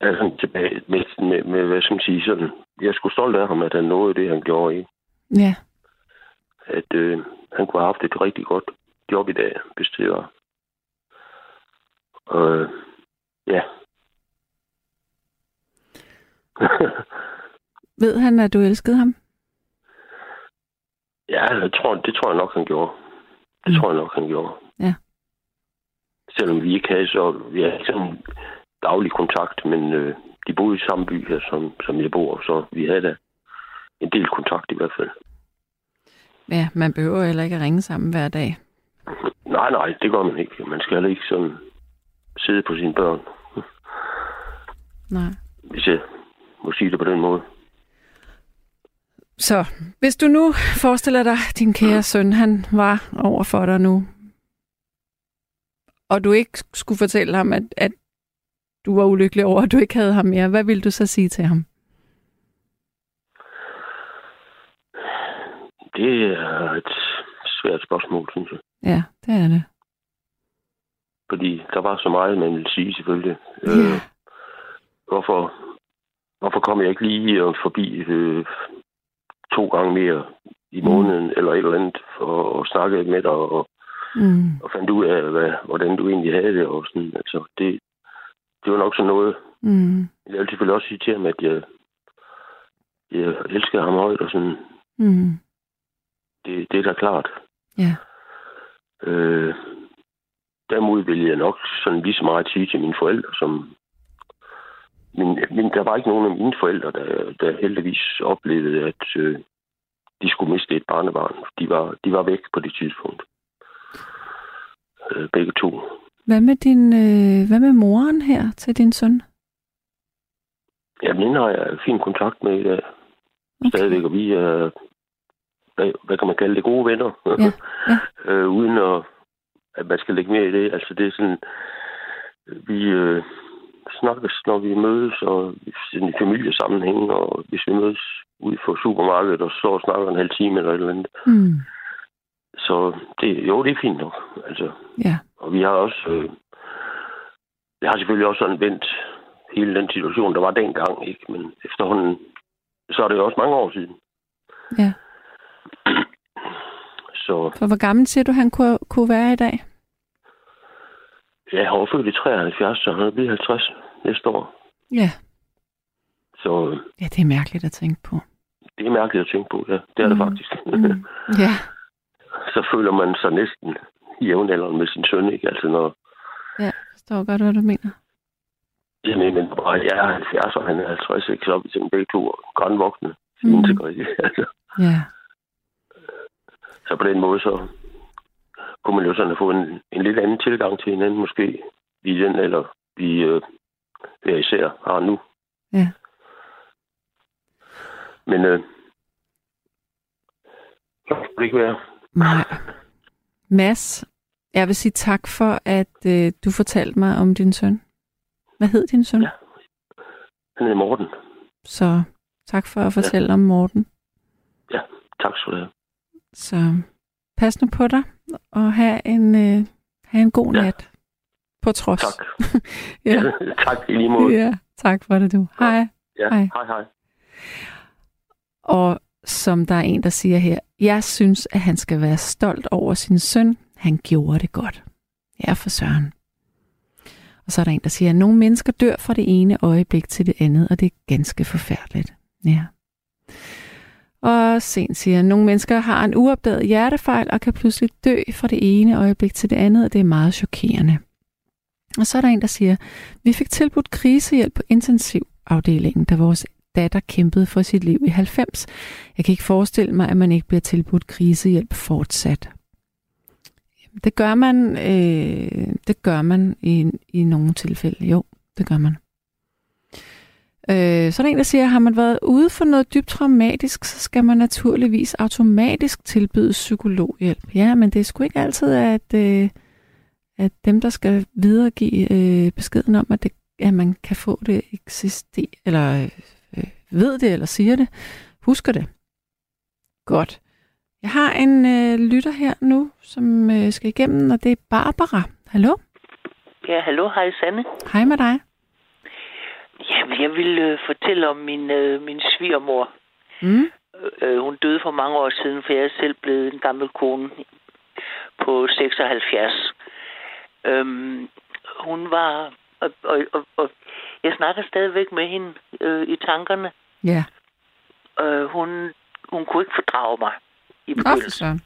er han tilbage med, med, med, hvad skal man sige, sådan, jeg skulle stolt af ham, at han nåede det, han gjorde i. Ja. At øh, han kunne have haft et rigtig godt job i dag, hvis det var. Og øh, ja. Ved han, at du elskede ham? Ja, jeg tror, det tror jeg nok, han gjorde. Det mm. tror jeg nok, han gjorde. Ja. Selvom vi ikke havde så... Vi havde ikke sådan daglig kontakt, men øh, de boede i samme by her, som, som jeg bor, så vi havde da en del kontakt i hvert fald. Ja, man behøver heller ikke at ringe sammen hver dag. Nej, nej, det gør man ikke. Man skal heller ikke sådan sidde på sine børn. Nej. Hvis jeg må sige det på den måde. Så hvis du nu forestiller dig, din kære søn, han var over for dig nu, og du ikke skulle fortælle ham, at, at du var ulykkelig over, at du ikke havde ham mere, hvad ville du så sige til ham? Det er et svært spørgsmål, synes jeg. Ja, det er det. Fordi der var så meget, man ville sige selvfølgelig. Ja. Øh, hvorfor, hvorfor kom jeg ikke lige forbi øh, to gange mere i måneden, mm. eller et eller andet, for at snakke med dig, og, mm. og fandt ud af, hvad, hvordan du egentlig havde det, og sådan, altså, det, det var nok sådan noget. Mm. Jeg vil selvfølgelig også sige til ham, at jeg, jeg elsker ham højt, og sådan, mm. det, det er da klart. Ja. Øh, derimod vil jeg nok sådan lige så meget sige til mine forældre, som men, men der var ikke nogen af mine forældre, der, der heldigvis oplevede, at øh, de skulle miste et barnebarn. De var, de var væk på det tidspunkt. Øh, begge to. Hvad med, din, øh, hvad med moren her til din søn? Ja, den har jeg fin kontakt med i dag. Okay. Stadigvæk, og vi er, hvad, hvad kan man kalde det, gode venner. Ja. Ja. øh, uden at, at man skal lægge mere i det. Altså det er sådan, vi, øh, snakkes, når vi mødes, og i familiesammenhæng, og hvis vi mødes ude for supermarkedet, og så snakker en halv time eller et eller andet. Mm. Så det, jo, det er fint nok. Altså. Ja. Og vi har også... Øh, jeg har selvfølgelig også sådan vendt hele den situation, der var dengang, ikke? Men efterhånden, så er det jo også mange år siden. Ja. Så... For hvor gammel siger du, han kunne, kunne være i dag? Ja, han var født i 73, så han bliver 50 næste år. Ja. Så... Ja, det er mærkeligt at tænke på. Det er mærkeligt at tænke på, ja. Det er mm. det faktisk. Mm. Ja. så føler man sig næsten jævnaldrende med sin søn, ikke? Altså når... Ja, forstår godt, hvad du mener. Jamen, men bare, jeg er 70, og han er 50, ikke? Så er vi simpelthen begge to grønvoksne. Mm. Integreret, altså. Ja. Så på den måde, så kunne man jo sådan få en, en lidt anden tilgang til hinanden, måske i den, eller vi øh, hver især har nu. Ja. Men øh, det ikke være. Nej. Mads, jeg vil sige tak for, at øh, du fortalte mig om din søn. Hvad hed din søn? Ja. Han hedder Morten. Så tak for at fortælle ja. om Morten. Ja, tak skal du have. Så pas nu på dig, og have en, øh, have en god ja. nat. På trods. Tak. ja. ja. tak i lige måde. Ja, tak for det du. Hej. Ja, hej. hej, hej. Og som der er en, der siger her, jeg synes, at han skal være stolt over sin søn. Han gjorde det godt. Ja, for søren. Og så er der en, der siger, at nogle mennesker dør fra det ene øjeblik til det andet, og det er ganske forfærdeligt. Ja. Og sen siger, at nogle mennesker har en uopdaget hjertefejl og kan pludselig dø fra det ene øjeblik til det andet, og det er meget chokerende. Og så er der en, der siger, vi fik tilbudt krisehjælp på intensivafdelingen, da vores datter kæmpede for sit liv i 90. Jeg kan ikke forestille mig, at man ikke bliver tilbudt krisehjælp fortsat. Det gør man, øh, det gør man i, i nogle tilfælde. Jo, det gør man. Øh, så er der en, der siger, har man været ude for noget dybt traumatisk, så skal man naturligvis automatisk tilbyde psykologhjælp. Ja, men det er sgu ikke altid, at, øh, at dem, der skal videregive øh, beskeden om, at, det, at man kan få det eksister, eller øh, ved det, eller siger det, husker det. Godt. Jeg har en øh, lytter her nu, som øh, skal igennem, og det er Barbara. Hallo? Ja, hallo. Hej, Sanne. Hej med dig. Jamen, jeg vil øh, fortælle om min, øh, min svigermor. Mm. Øh, hun døde for mange år siden, for jeg er selv blevet en gammel kone på 76. Øhm, hun var... Og, og, og, og jeg snakker stadigvæk med hende øh, i tankerne. Ja. Øh, hun, hun kunne ikke fordrage mig i begyndelsen.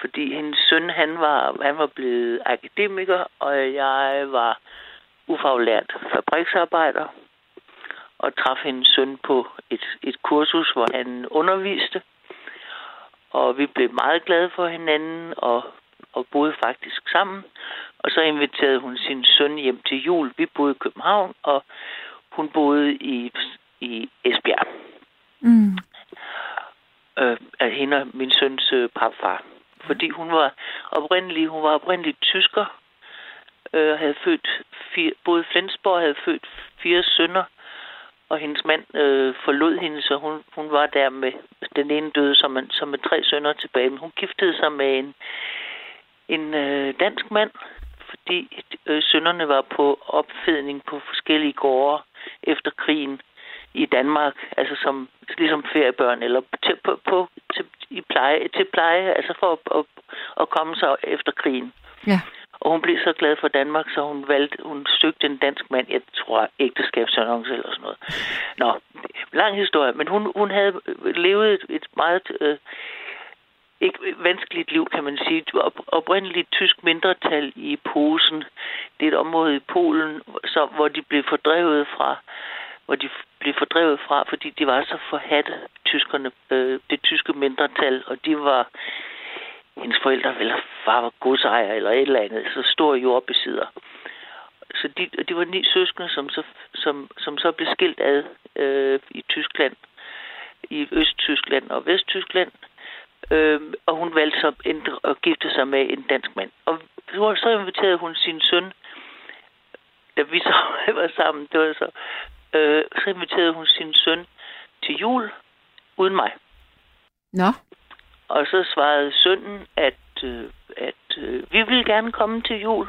fordi hendes søn, han var, han var blevet akademiker, og jeg var ufaglært fabriksarbejder, og traf hendes søn på et, et kursus, hvor han underviste. Og vi blev meget glade for hinanden, og, og boede faktisk sammen. Og så inviterede hun sin søn hjem til jul. Vi boede i København, og hun boede i, i Esbjerg. Mm. øh, af hende og min søns øh, papfar. Fordi hun var oprindelig, hun var oprindelig tysker, øh, havde født fire, både Flensborg havde født fire sønner, og hendes mand øh, forlod hende, så hun, hun var der med den ene døde som med, som med tre sønner tilbage. Men hun giftede sig med en, en øh, dansk mand, fordi øh, sønnerne var på opfedning på forskellige gårde efter krigen i Danmark, altså som ligesom feriebørn eller til, på, på, til, i pleje, til pleje, altså for at, at, at komme sig efter krigen. Ja. Og hun blev så glad for Danmark, så hun valgte, hun søgte en dansk mand, jeg tror ægteskabsannonce eller sådan noget. Nå, lang historie, men hun, hun havde levet et, et meget øh, ikke vanskeligt liv, kan man sige. Op, oprindeligt tysk mindretal i Posen. Det er et område i Polen, så, hvor de blev fordrevet fra hvor de blev fordrevet fra, fordi de var så forhatte, tyskerne, øh, det tyske mindretal, og de var hendes forældre, eller far var godsejer, eller et eller andet, så stor jordbesidder. Så de, de var ni søskende, som så, som, som så blev skilt ad øh, i Tyskland, i Østtyskland og Vesttyskland. Øh, og hun valgte så at gifte sig med en dansk mand. Og så inviterede hun sin søn, da vi så var sammen, det var så, øh, så inviterede hun sin søn til jul uden mig. Nå, Og så svarede sønnen, at, øh, at øh, vi ville gerne komme til jul.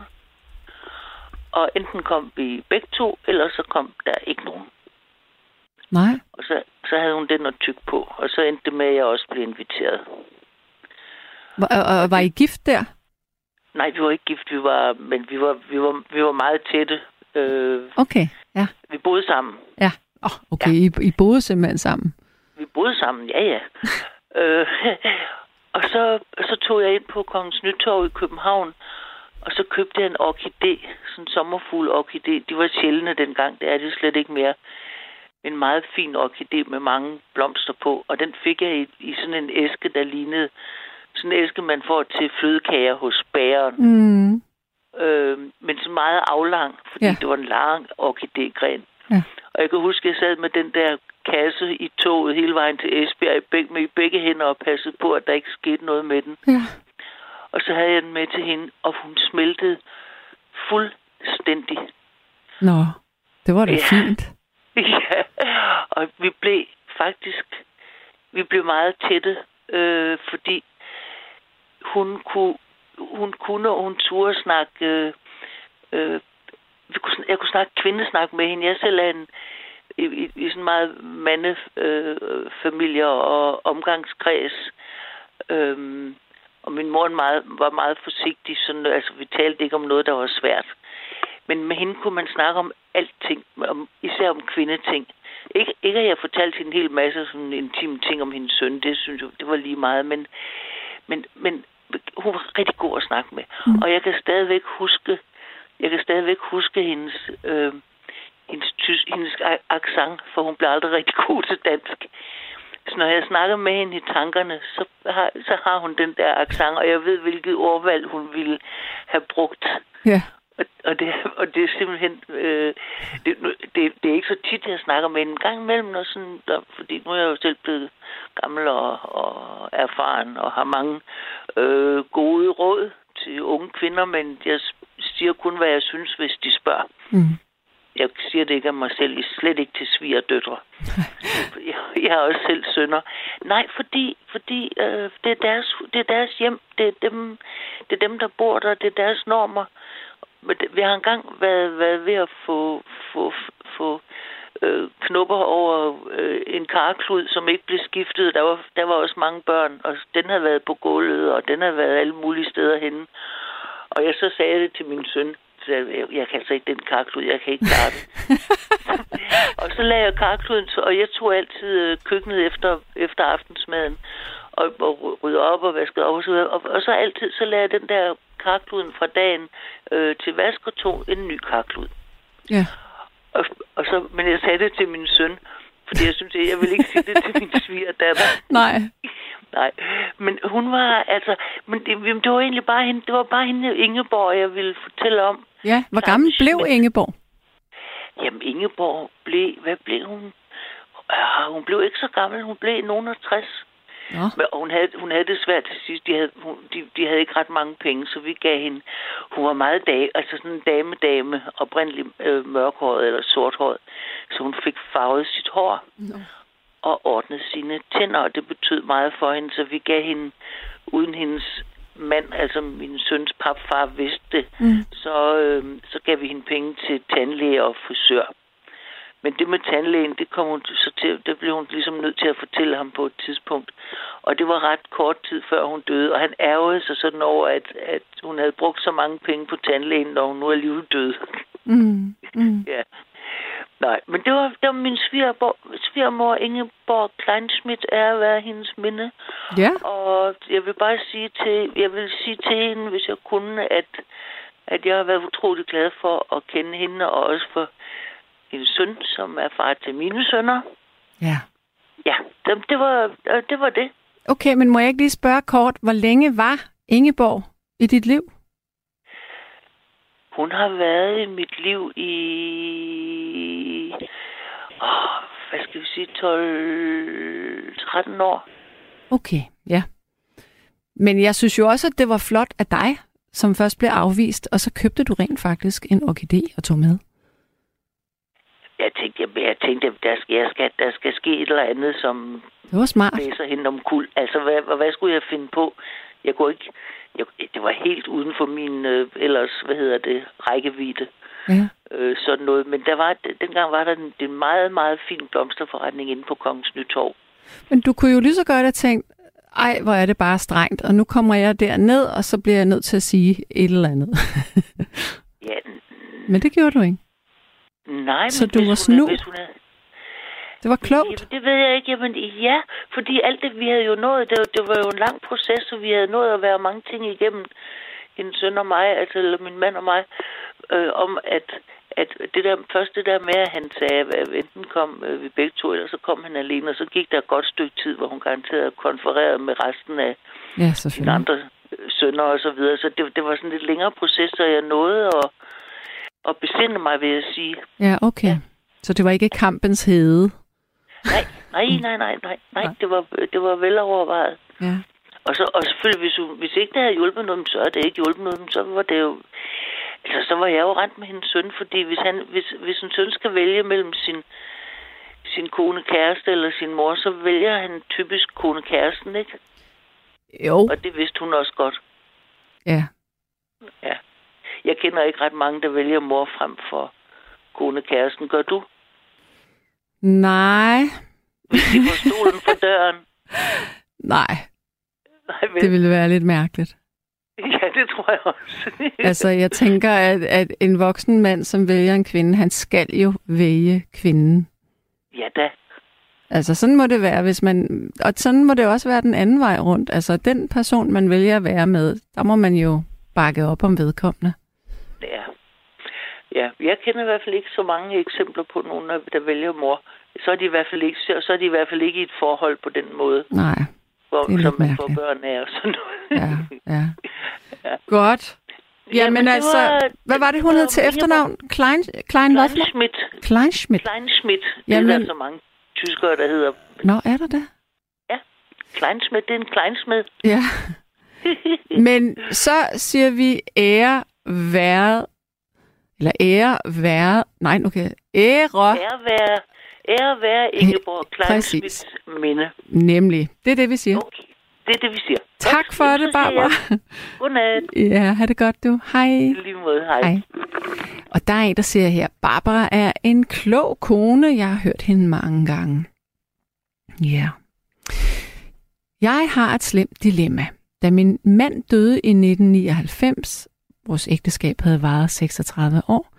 Og enten kom vi begge to, eller så kom der ikke nogen. nej. Og så, så havde hun den at tykke på. Og så endte det med, at jeg også blev inviteret. Og, og, var I gift der? Nej, vi var ikke gift, vi var, men vi var, vi var, vi var meget tætte. Øh, Okay, ja. vi boede sammen. Ja. Oh, okay, I, I boede simpelthen sammen. Vi boede sammen, ja, ja. øh, og så, så tog jeg ind på Kongens Nytorv i København, og så købte jeg en orkidé, sådan en sommerfugl orkidé. De var sjældne dengang, det er det slet ikke mere. En meget fin orkidé med mange blomster på, og den fik jeg i, i sådan en æske, der lignede sådan en æske, man får til flødekager hos bageren. Mm. Øh, men så meget aflang, fordi ja. det var en lang orkidégren. Ja. Og jeg kan huske, at jeg sad med den der kasse i toget hele vejen til Esbjerg i begge, med i begge hænder og passede på, at der ikke skete noget med den. Ja. Og så havde jeg den med til hende, og hun smeltede fuldstændig. Nå, det var da Ja. fint. ja, og vi blev faktisk, vi blev meget tætte, øh, fordi hun kunne, hun kunne, og hun turde snakke, øh, øh, vi kunne, jeg kunne snakke kvindesnak med hende. Jeg selv er en, i, i, i sådan meget mandefamilier øh, og omgangskreds. Øhm, og min mor meget, var meget forsigtig, sådan, altså vi talte ikke om noget, der var svært. Men med hende kunne man snakke om alting, om, især om kvindeting. Ikke, ikke at jeg fortalte hende en hel masse sådan intime ting om hendes søn, det synes jeg, det var lige meget, men, men, men hun var rigtig god at snakke med. Mm. Og jeg kan stadigvæk huske, jeg kan stadigvæk huske hendes, øh, hendes, tys, hendes accent, for hun blev aldrig rigtig god til dansk. Så når jeg snakker med hende i tankerne, så har, så har hun den der accent, og jeg ved, hvilket ordvalg hun ville have brugt. Ja. Og, og, det, og det er simpelthen... Øh, det, det, det er ikke så tit, jeg snakker med en gang imellem, når sådan, der, fordi nu er jeg jo selv blevet gammel og, og erfaren, og har mange øh, gode råd til unge kvinder, men jeg siger kun, hvad jeg synes, hvis de spørger. Mm. Jeg siger det ikke af mig selv, slet ikke til svigerdøtre. jeg, jeg er også selv sønner. Nej, fordi, fordi øh, det, er deres, det er deres hjem, det er, dem, det er dem, der bor der, det er deres normer. Men vi har engang været, været ved at få, få, få øh, knupper over øh, en karklud, som ikke blev skiftet. Der var, der var også mange børn, og den havde været på gulvet, og den havde været alle mulige steder henne. Og jeg så sagde det til min søn, så jeg, jeg, kan altså ikke den karklud, jeg kan ikke klare det. og så lagde jeg karkluden, og jeg tog altid øh, køkkenet efter, efter aftensmaden, og, og rydde op og vaske op og så. Og, og så altid, så lagde jeg den der karkluden fra dagen øh, til vask og tog en ny karklud. Ja. Og, og så, men jeg sagde det til min søn, fordi jeg synes, jeg vil ikke sige det til min svigerdatter. Nej. Nej, men hun var altså, men det, det var egentlig bare hende, det var bare hende Ingeborg, jeg ville fortælle om. Ja, hvor gammel blev Ingeborg? Jamen Ingeborg blev, hvad blev hun? Ja, hun blev ikke så gammel, hun blev nogen af 60. Nå. Men og hun havde, hun havde det svært til sidst. De havde, hun, de, de havde ikke ret mange penge, så vi gav hende... Hun var meget dame, altså sådan en dame-dame, oprindeligt øh, mørkhåret eller sorthåret. Så hun fik farvet sit hår Nå. og ordnet sine tænder, og det betød meget for hende, så vi gav hende, uden hendes mand, altså min søns papfar, vidste det, Mm. så, øh, så gav vi hende penge til tandlæge og frisør. Men det med tandlægen, det, kom hun så til, det blev hun ligesom nødt til at fortælle ham på et tidspunkt. Og det var ret kort tid før hun døde, og han ærgede sig sådan over, at, at hun havde brugt så mange penge på tandlægen, når hun nu alligevel døde. Mm. Mm. ja. Nej, men det var, det var min svigermor, svigermor Ingeborg Kleinschmidt er at være hendes minde. Ja. Og jeg vil bare sige til, jeg vil sige til hende, hvis jeg kunne, at, at jeg har været utrolig glad for at kende hende, og også for en søn, som er far til mine sønner. Ja. Ja, det, det, var, øh, det var det. Okay, men må jeg ikke lige spørge kort, hvor længe var Ingeborg i dit liv? Hun har været i mit liv i... Åh, hvad skal vi sige? 12-13 år. Okay, ja. Men jeg synes jo også, at det var flot af dig, som først blev afvist, og så købte du rent faktisk en orkidé og tog med. Jeg tænkte, jeg, jeg tænkte der skal, jeg skal, der skal ske et eller andet, som Det var smart. læser hende om kul. Altså, hvad, hvad, hvad skulle jeg finde på? Jeg kunne ikke... Jeg, det var helt uden for min øh, ellers, hvad hedder det, rækkevidde. Ja. Øh, sådan noget. Men der var, dengang var der en, en meget, meget fin blomsterforretning inde på Kongens Nytorv. Men du kunne jo lige så godt have tænkt, ej, hvor er det bare strengt, og nu kommer jeg derned, og så bliver jeg nødt til at sige et eller andet. Ja, Men det gjorde du ikke. Nej, Så men du hvis var snu? Hun havde, Det var klogt. Jamen, det ved jeg ikke. Jamen, ja, fordi alt det, vi havde jo nået, det, var- det var jo en lang proces, og vi havde nået at være mange ting igennem, hendes søn og mig, altså eller min mand og mig, øh, om at, at det der, først det der med, at han sagde, at enten kom øh, vi begge to, eller så kom han alene, og så gik der et godt stykke tid, hvor hun garanteret konfererede med resten af Ja, sine selvfølgelig. andre øh, sønner og så videre. Så det, det var sådan en lidt længere proces, og jeg nåede at, at besinde mig, vil jeg sige. Ja, okay. Så det var ikke kampens hede. Nej, nej, nej, nej, nej, nej, Nej. det var, det var velovervejet. Ja. Og, så, og selvfølgelig, hvis, hvis ikke det havde hjulpet noget, så havde det ikke hjulpet noget, så var det jo... Altså, så var jeg jo rent med hendes søn, fordi hvis, han, hvis, hvis en søn skal vælge mellem sin, sin kone kæreste eller sin mor, så vælger han typisk kone kæresten, ikke? Jo. Og det vidste hun også godt. Ja. Ja. Jeg kender ikke ret mange, der vælger mor frem for kone kæresten. Gør du? Nej. Hvis de får stolen for døren. Nej, Nej, vel? det ville være lidt mærkeligt. Ja, det tror jeg også. Altså, jeg tænker, at, at en voksen mand, som vælger en kvinde, han skal jo vælge kvinden. ja da. Altså, sådan må det være, hvis man... Og sådan må det også være den anden vej rundt. Altså, den person, man vælger at være med, der må man jo bakke op om vedkommende. Ja. Ja, jeg kender i hvert fald ikke så mange eksempler på nogen, der- vælger mor så er de i hvert fald ikke, så så er de i hvert fald ikke i et forhold på den måde, Nej. hvor, Det er som man får børn af og sådan noget. Ja, ja. Ja. Godt. Jamen, det altså, var- hvad var det, hun det hed til efternavn? Klein, Klein noget? Kleinschmidt. Kleinschmidt. Kleinschmidt. Det Jamen- er der så mange tyskere, der hedder. Nå, er der det? Kleinschmidt, det er en kleinsmed. Ja. Men så siger vi ære været, eller ære været, nej, nu kan jeg, ære, Ære være, ære være Ingeborg. Kleinschmidts minde. nemlig. Det er det, vi siger. Okay. Det er det, vi siger. Tak for det, siger Barbara. Godnat. Ja, ha' det godt, du. Hej. Lige måde. Hej. Hej. Og der er en, der siger her, Barbara er en klog kone. Jeg har hørt hende mange gange. Ja. Jeg har et slemt dilemma. Da min mand døde i 1999, vores ægteskab havde varet 36 år,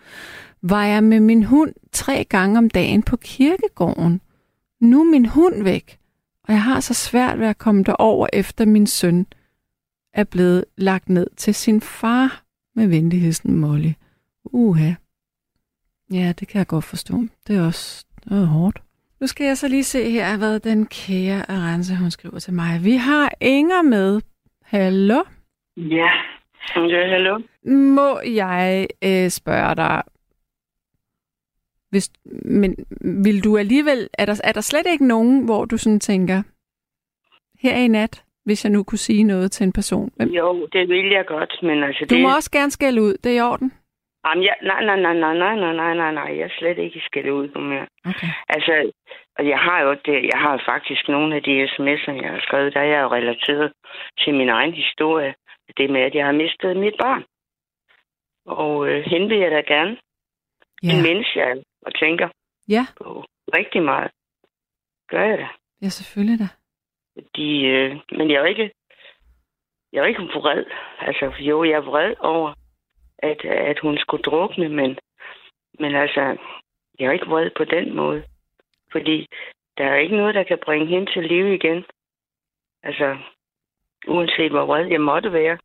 var jeg med min hund tre gange om dagen på kirkegården. Nu er min hund væk, og jeg har så svært ved at komme derover efter min søn er blevet lagt ned til sin far med venligheden Molly. Uha. Ja, det kan jeg godt forstå. Det er også noget hårdt. Nu skal jeg så lige se her, hvad den kære Arance, hun skriver til mig. Vi har Inger med. Hallo? Ja. Ja, hallo. Må jeg øh, spørge dig, hvis, men vil du alligevel, er der, er der slet ikke nogen, hvor du sådan tænker, her i nat, hvis jeg nu kunne sige noget til en person? Hvem? Jo, det vil jeg godt, men altså Du det... må også gerne skælde ud, det er i orden. Jamen, jeg... Nej, nej, nej, nej, nej, nej, nej, nej, nej, jeg er slet ikke skal ud på mere. Okay. Altså, og jeg har jo det, jeg har faktisk nogle af de sms'er, jeg har skrevet, der er jeg jo relateret til min egen historie. Det med, at jeg har mistet mit barn. Og øh, hende vil jeg da gerne, Ja, mens jeg og tænker ja, på rigtig meget. Gør jeg det? ja selvfølgelig da. De, øh, men jeg er jo ikke, jeg er jo ikke vred. Altså, jo, jeg er vred over, at, at hun skulle drukne, men, men altså, jeg er ikke vred på den måde. Fordi der er ikke noget, der kan bringe hende til live igen. Altså, uanset hvor vred jeg måtte være.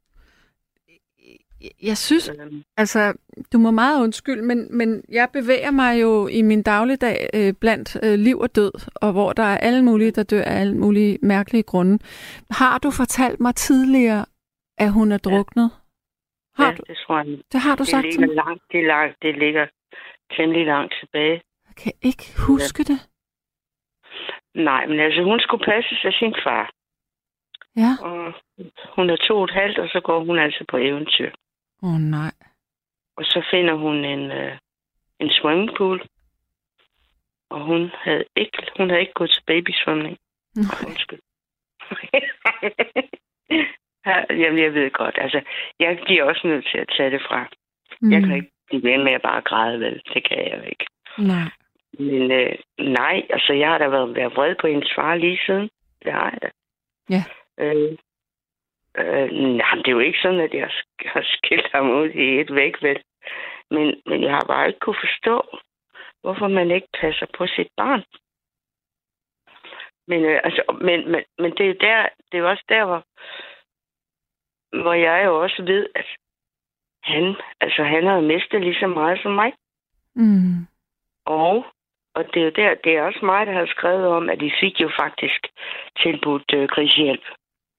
Jeg synes, Øhm, altså, du må meget undskylde, men, men jeg bevæger mig jo i min dagligdag øh, blandt øh, liv og død, og hvor der er alle mulige, der dør af alle mulige mærkelige grunde. Har du fortalt mig tidligere, at hun er druknet? Har ja, du? det tror jeg. Det har du Det sagt til ligger mig. langt, det, er langt, det ligger temmelig langt tilbage. Jeg kan ikke huske det. Nej, men altså, hun skulle passes af sin far. Ja. Og hun er to og et halvt, og så går hun altså på eventyr. Åh oh, nej. Og så finder hun en, øh, en swimmingpool. Og hun havde ikke, hun havde ikke gået til babysvømning. Nej. Undskyld. Ja, Jamen, jeg ved godt. Altså, jeg bliver også nødt til at tage det fra. Mm. Jeg kan ikke blive ved med at bare græde, vel? Det kan jeg jo ikke. Nej. Men øh, nej, altså, jeg har da været, været vred på hendes far lige siden. Det har jeg da. Ja. Øh, øh, nej, det er jo ikke sådan, at jeg har skilt ham ud i et væk, vel? Men, men jeg har bare ikke kunne forstå, hvorfor man ikke passer på sit barn. Men, øh, altså, men, men, men det er jo der, det er også der, hvor, hvor jeg jo også ved, at han, altså, han har mistet lige så meget som mig. Mm. Og, og det er jo der, det er også mig, der har skrevet om, at de fik jo faktisk tilbudt øh, krisehjælp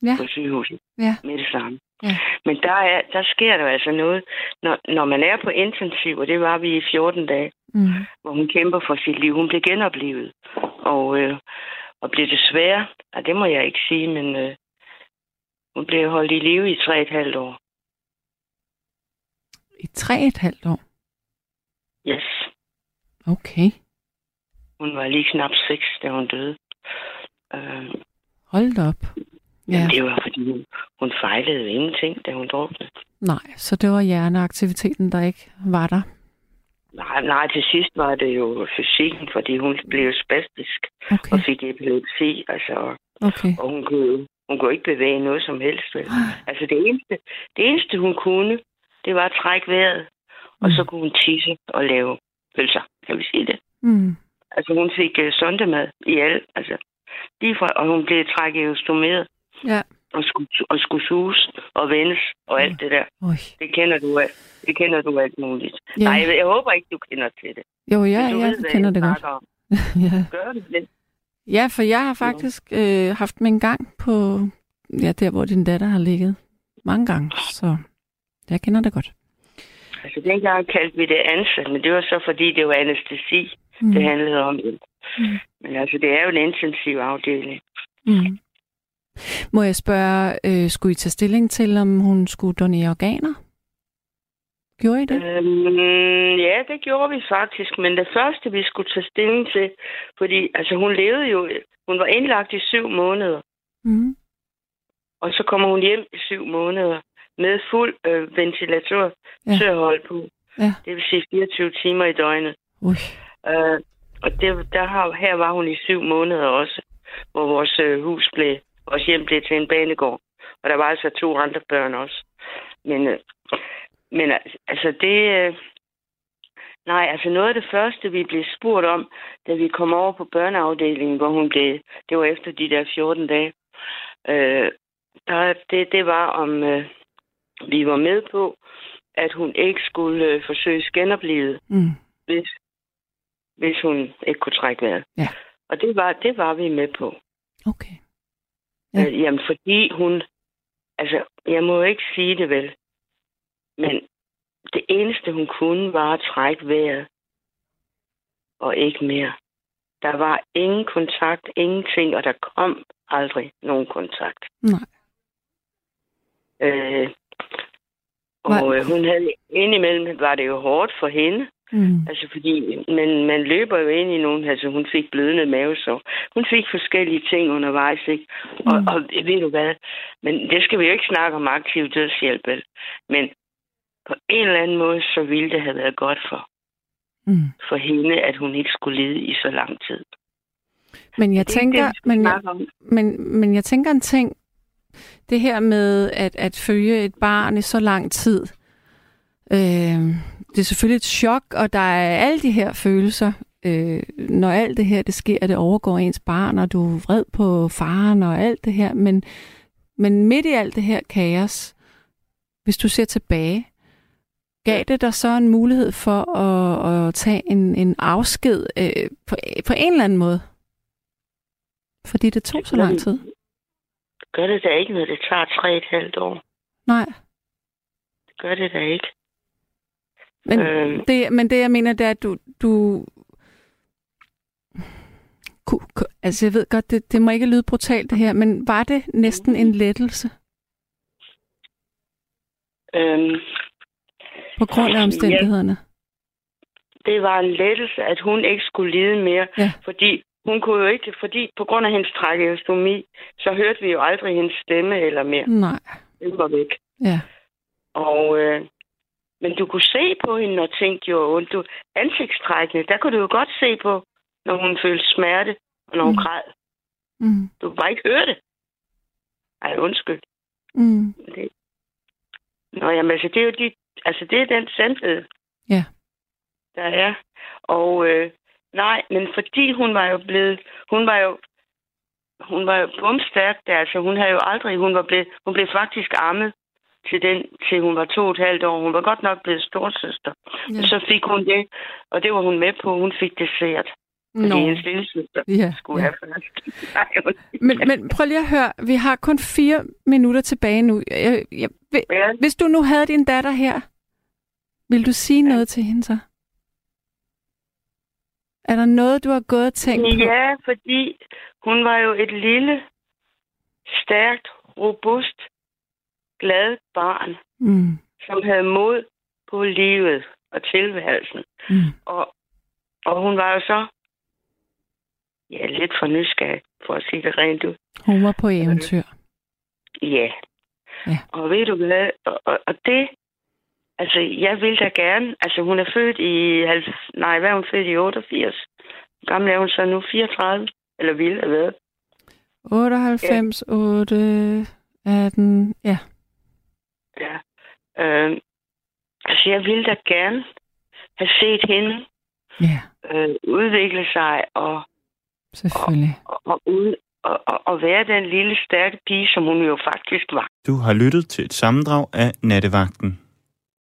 Ja. på sygehuset Ja. med det samme. Ja. Men der, er, der sker der altså noget, når, når man er på intensiv, og det var vi i 14 dage, Mm. hvor hun kæmper for sit liv. Hun blev genoplevet, og, øh, og blev desværre, ja, det må jeg ikke sige, men øh, hun blev holdt i live i tre og et halvt år. I tre og et halvt år. Yes. Okay. Hun var lige knap seks, da hun døde. Øh, Hold op. Ja. ja. Det var, fordi hun, hun fejlede ingenting, da hun druknede. Nej, så det var hjerneaktiviteten, der ikke var der. Nej, nej, til sidst var det jo fysikken, fordi hun blev spastisk Okay, og fik epilepsi, altså, okay. og hun kunne, hun kunne ikke bevæge noget som helst. Vel? Altså det eneste, det eneste, hun kunne, det var at trække vejret, og så kunne hun tisse og lave pølser, kan vi sige det. Mm. Altså hun fik uh, sondemad i alt, altså lige fra, og hun blev trækket stomeret Ja. og skulle, og skulle suges og vendes og alt det der. Oj. Det kender du af. Det kender du alt muligt. Ja. Nej, jeg, jeg håber ikke, du kender til det. Jo, ja, jeg hvad kender jeg det godt. ja. Gør det ja, for jeg har faktisk øh, haft min gang på, ja, der hvor din datter har ligget mange gange, så jeg kender det godt. Altså, dengang kaldte vi det anse, men det var så, fordi det var anestesi, mm. det handlede om. Mm. Men altså, det er jo en intensiv afdeling. Mm. Må jeg spørge, øh, skulle I tage stilling til, om hun skulle donere organer? Gjorde I det? Øhm, ja, det gjorde vi faktisk, men det første, vi skulle tage stilling til, fordi altså, hun levede jo, hun var indlagt i syv måneder, Mm. og så kommer hun hjem i syv måneder med fuld øh, ventilator Ja. til at holde på. Ja. Det vil sige 24 timer i døgnet. Ui. Øh, og det, der har, her var hun i syv måneder også, hvor vores øh, hus blev, vores hjem blev til en banegård. Og der var altså to andre børn også. Men, øh, men al- altså det... Øh, nej, altså noget af det første, vi blev spurgt om, da vi kom over på børneafdelingen, hvor hun blev... Det var efter de der 14 dage. Øh, der, det, det var om... Øh, vi var med på, at hun ikke skulle øh, forsøge genoplivet Mm. hvis, hvis hun ikke kunne trække vejret. Ja. Og det var, det var vi med på. Okay. Ja. Øh, jamen, fordi hun... Altså, jeg må ikke sige det vel, men det eneste, hun kunne, var at trække vejret. Og ikke mere. Der var ingen kontakt, ingenting, og der kom aldrig nogen kontakt. Nej. Øh, og øh, hun havde indimellem, var det jo hårdt for hende, Mm. Altså fordi man, man løber jo ind i nogen, altså hun fik blødende mavesår. Hun fik forskellige ting undervejs, ikke? Og, Mm. og ved du hvad, men det skal vi jo ikke snakke om aktiv dødshjælp? Men på en eller anden måde, så ville det have været godt for, Mm. for hende, at hun ikke skulle lide i så lang tid. Men jeg Det er tænker, det, men jeg, men, men jeg tænker en ting. Det her med at, at følge et barn i så lang tid. Øh, det er selvfølgelig et chok, og der er alle de her følelser. Øh, når alt det her det sker, det overgår ens barn, og du er vred på faren og alt det her. Men, men midt i alt det her kaos, hvis du ser tilbage, gav det dig så en mulighed for at, at tage en, en afsked øh, på, på en eller anden måde? Fordi det tog så lang tid. Gør det da ikke, når det tager tre et halvt år. Nej. Gør det da ikke. Men, Øhm. det, men det, jeg mener, det er, at du... du altså, jeg ved godt, det, det må ikke lyde brutalt, det her, men var det næsten en lettelse Øhm, på grund af omstændighederne? det var en lettelse, at hun ikke skulle lide mere. Ja. Fordi hun kunne jo ikke, fordi på grund af hendes trakeostomi, så hørte vi jo aldrig hendes stemme eller mere. Nej. Det var væk. Ja. Og, øh, men du kunne se på hende, når ting gjorde ondt. Du, ansigtstrækkene, der kunne du jo godt se på, når hun følte smerte, og når hun Mm. græd. Mm. Du kunne bare ikke høre det. Ej, undskyld. Mm. Det. Nå, jamen, altså, det er jo de, altså, det er den sandhed, Ja. der er. Og øh, nej, men fordi hun var jo blevet, hun var jo, hun var jo bumstærk der, altså hun havde jo aldrig, hun var blevet, hun blev faktisk ammet til den, til hun var to og et halvt år. Hun var godt nok blevet storsøster. Ja. Ja. Så fik hun det, og det var hun med på. Hun fik det fordi Nå. hendes lille søster Ja, skulle ja. have først. Nej, Men, men prøv lige at høre, vi har kun fire minutter tilbage nu. Jeg, jeg, Ja. hvis du nu havde din datter her, vil du sige noget til hende så? Er der noget, du har gået og tænkt på? Ja, fordi hun var jo et lille, stærkt, robust, glad barn, Mm. som havde mod på livet og tilværelsen. Mm. Og, og hun var jo så ja, lidt for nysgerrig, for at sige det rent ud. Hun var på eventyr. Ja. Ja. Og ved du hvad? Og, og, og det, altså jeg vil da gerne, altså hun er født i, halv- nej, hvad er hun født i 88? Hvor gammel er hun så nu? 34? Eller ville have været? 98, 8, 18, ja. Ja. Øh, altså jeg ville da gerne have set hende Ja, øh, udvikle sig og, selvfølgelig. og, og, ud, og, og, og være den lille stærke pige, som hun jo faktisk var. Du har lyttet til et sammendrag af Nattevagten.